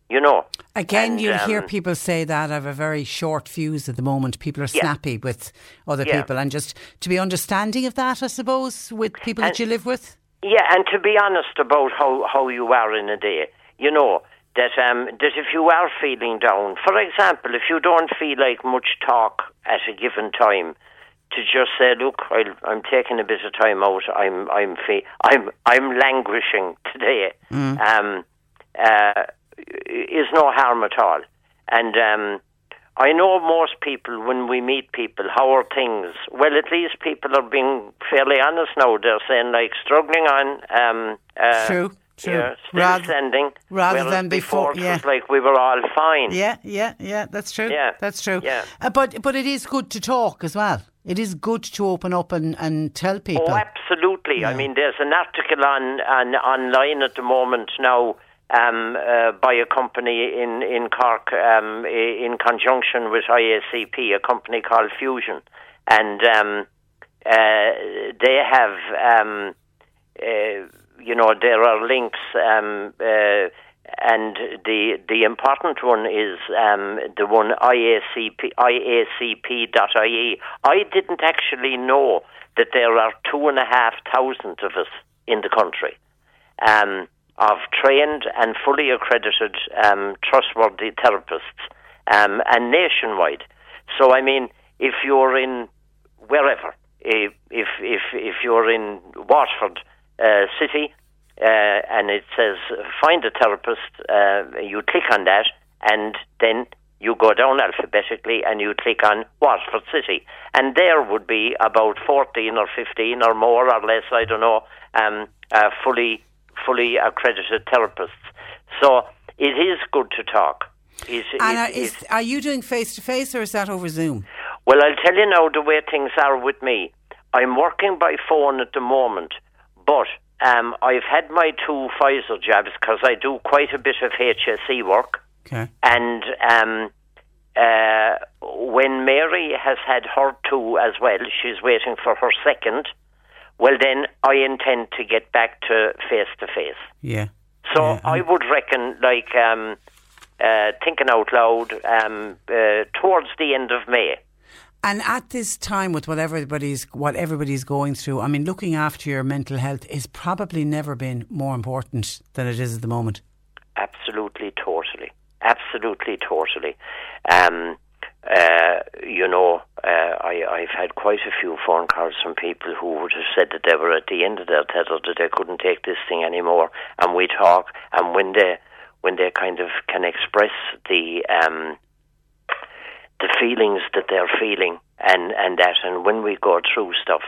You know. Again, And, you'll um, hear people say that I have a very short fuse at the moment. People are Yeah. snappy with other Yeah. people, and just to be understanding of that, I suppose, with people that you live with. Yeah, and to be honest about how, how you are in a day, you know that um, that if you are feeling down, for example, if you don't feel like much talk at a given time, to just say, look, I'll, I'm taking a bit of time out. I'm I'm fe- I'm I'm languishing today. Um, uh, is no harm at all, and um, I know most people when we meet people, how are things? Well, at least people are being fairly honest now. They're saying like struggling on. Um, uh, True, true. Yeah, still Rather- sending. rather than before, it yeah. was like we were all fine. Yeah, yeah, yeah. That's true. Yeah. that's true. Yeah. Uh, but but it is good to talk as well. It is good to open up and, and tell people. Oh, absolutely. I mean, there's an article on, on online at the moment now um, uh, by a company in in Cork um, in conjunction with IACP, a company called Fusion, and um, uh, they have. Um, uh, you know, there are links, um, uh, and the the important one is um, the one IACP IACP.ie. I didn't actually know that there are two and a half thousand of us in the country. Um, of trained and fully accredited um, trustworthy therapists um, and nationwide. So, I mean, if you're in wherever, if if if, if you're in Waterford uh, City uh, and it says find a therapist, uh, you click on that, and then you go down alphabetically and you click on Waterford City, and there would be about fourteen or fifteen or more or less, I don't know, um, uh, fully fully accredited therapists. So it is good to talk. And it- are, is, are you doing face to face or is that over Zoom? well, I'll tell you now the way things are with me. I'm working by phone at the moment, but um, I've had my two Pfizer jabs because I do quite a bit of HSE work. Okay. And um, uh, when Mary has had her two as well, she's waiting for her second. Well, then I intend to get back to face to face. Yeah. So I would reckon, like, um, uh, thinking out loud, um, uh, towards the end of May. And at this time, with what everybody's what everybody's going through, I mean, looking after your mental health is probably never been more important than it is at the moment. Absolutely, totally, absolutely, totally. Um, uh, you know, uh, I, I've had quite a few phone calls from people who would have said that they were at the end of their tether, that they couldn't take this thing anymore, and we talk, and when they when they kind of can express the um, the feelings that they're feeling and and that, and when we go through stuff,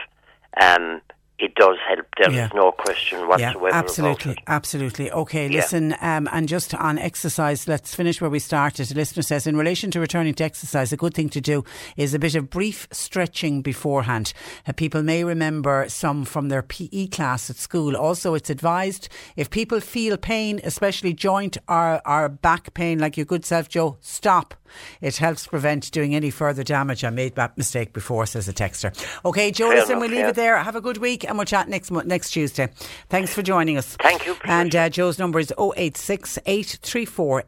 um, it does help. There is Yeah. no question whatsoever yeah, about absolutely, it. absolutely. Okay, Yeah. listen, um, and just on exercise, let's finish where we started. A listener says, in relation to returning to exercise, a good thing to do is a bit of brief stretching beforehand. Uh, people may remember some from their PE class at school. Also, it's advised if people feel pain, especially joint or, or back pain, like your good self, Joe, stop. It helps prevent doing any further damage. I made that mistake before, says a texter. Okay, Fair we'll leave yeah. it there. Have a good week, and we'll chat next next Tuesday. Thanks for joining us. Thank you. And uh, Joe's number is 086 834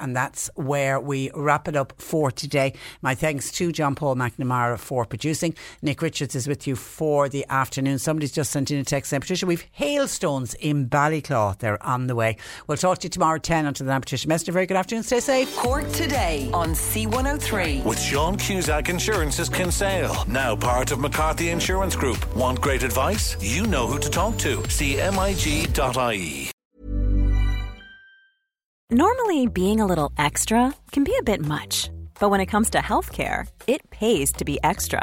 And that's where we wrap it up for today. My thanks to John Paul McNamara for producing. Nick Richards is with you for the afternoon. Somebody's just sent in a text saying, Patricia, we've hailstones in Ballyclough. They're on the way. We'll talk to you tomorrow at 10 until then. Patricia Messinger, very good afternoon. Stay safe. Cork today on C103. With Sean Cusack Insurance's Kinsale, now part of McCarthy Insurance Group. Want great advice? You know who to talk to. CMIG.ie. Normally, being a little extra can be a bit much, but when it comes to healthcare, it pays to be extra.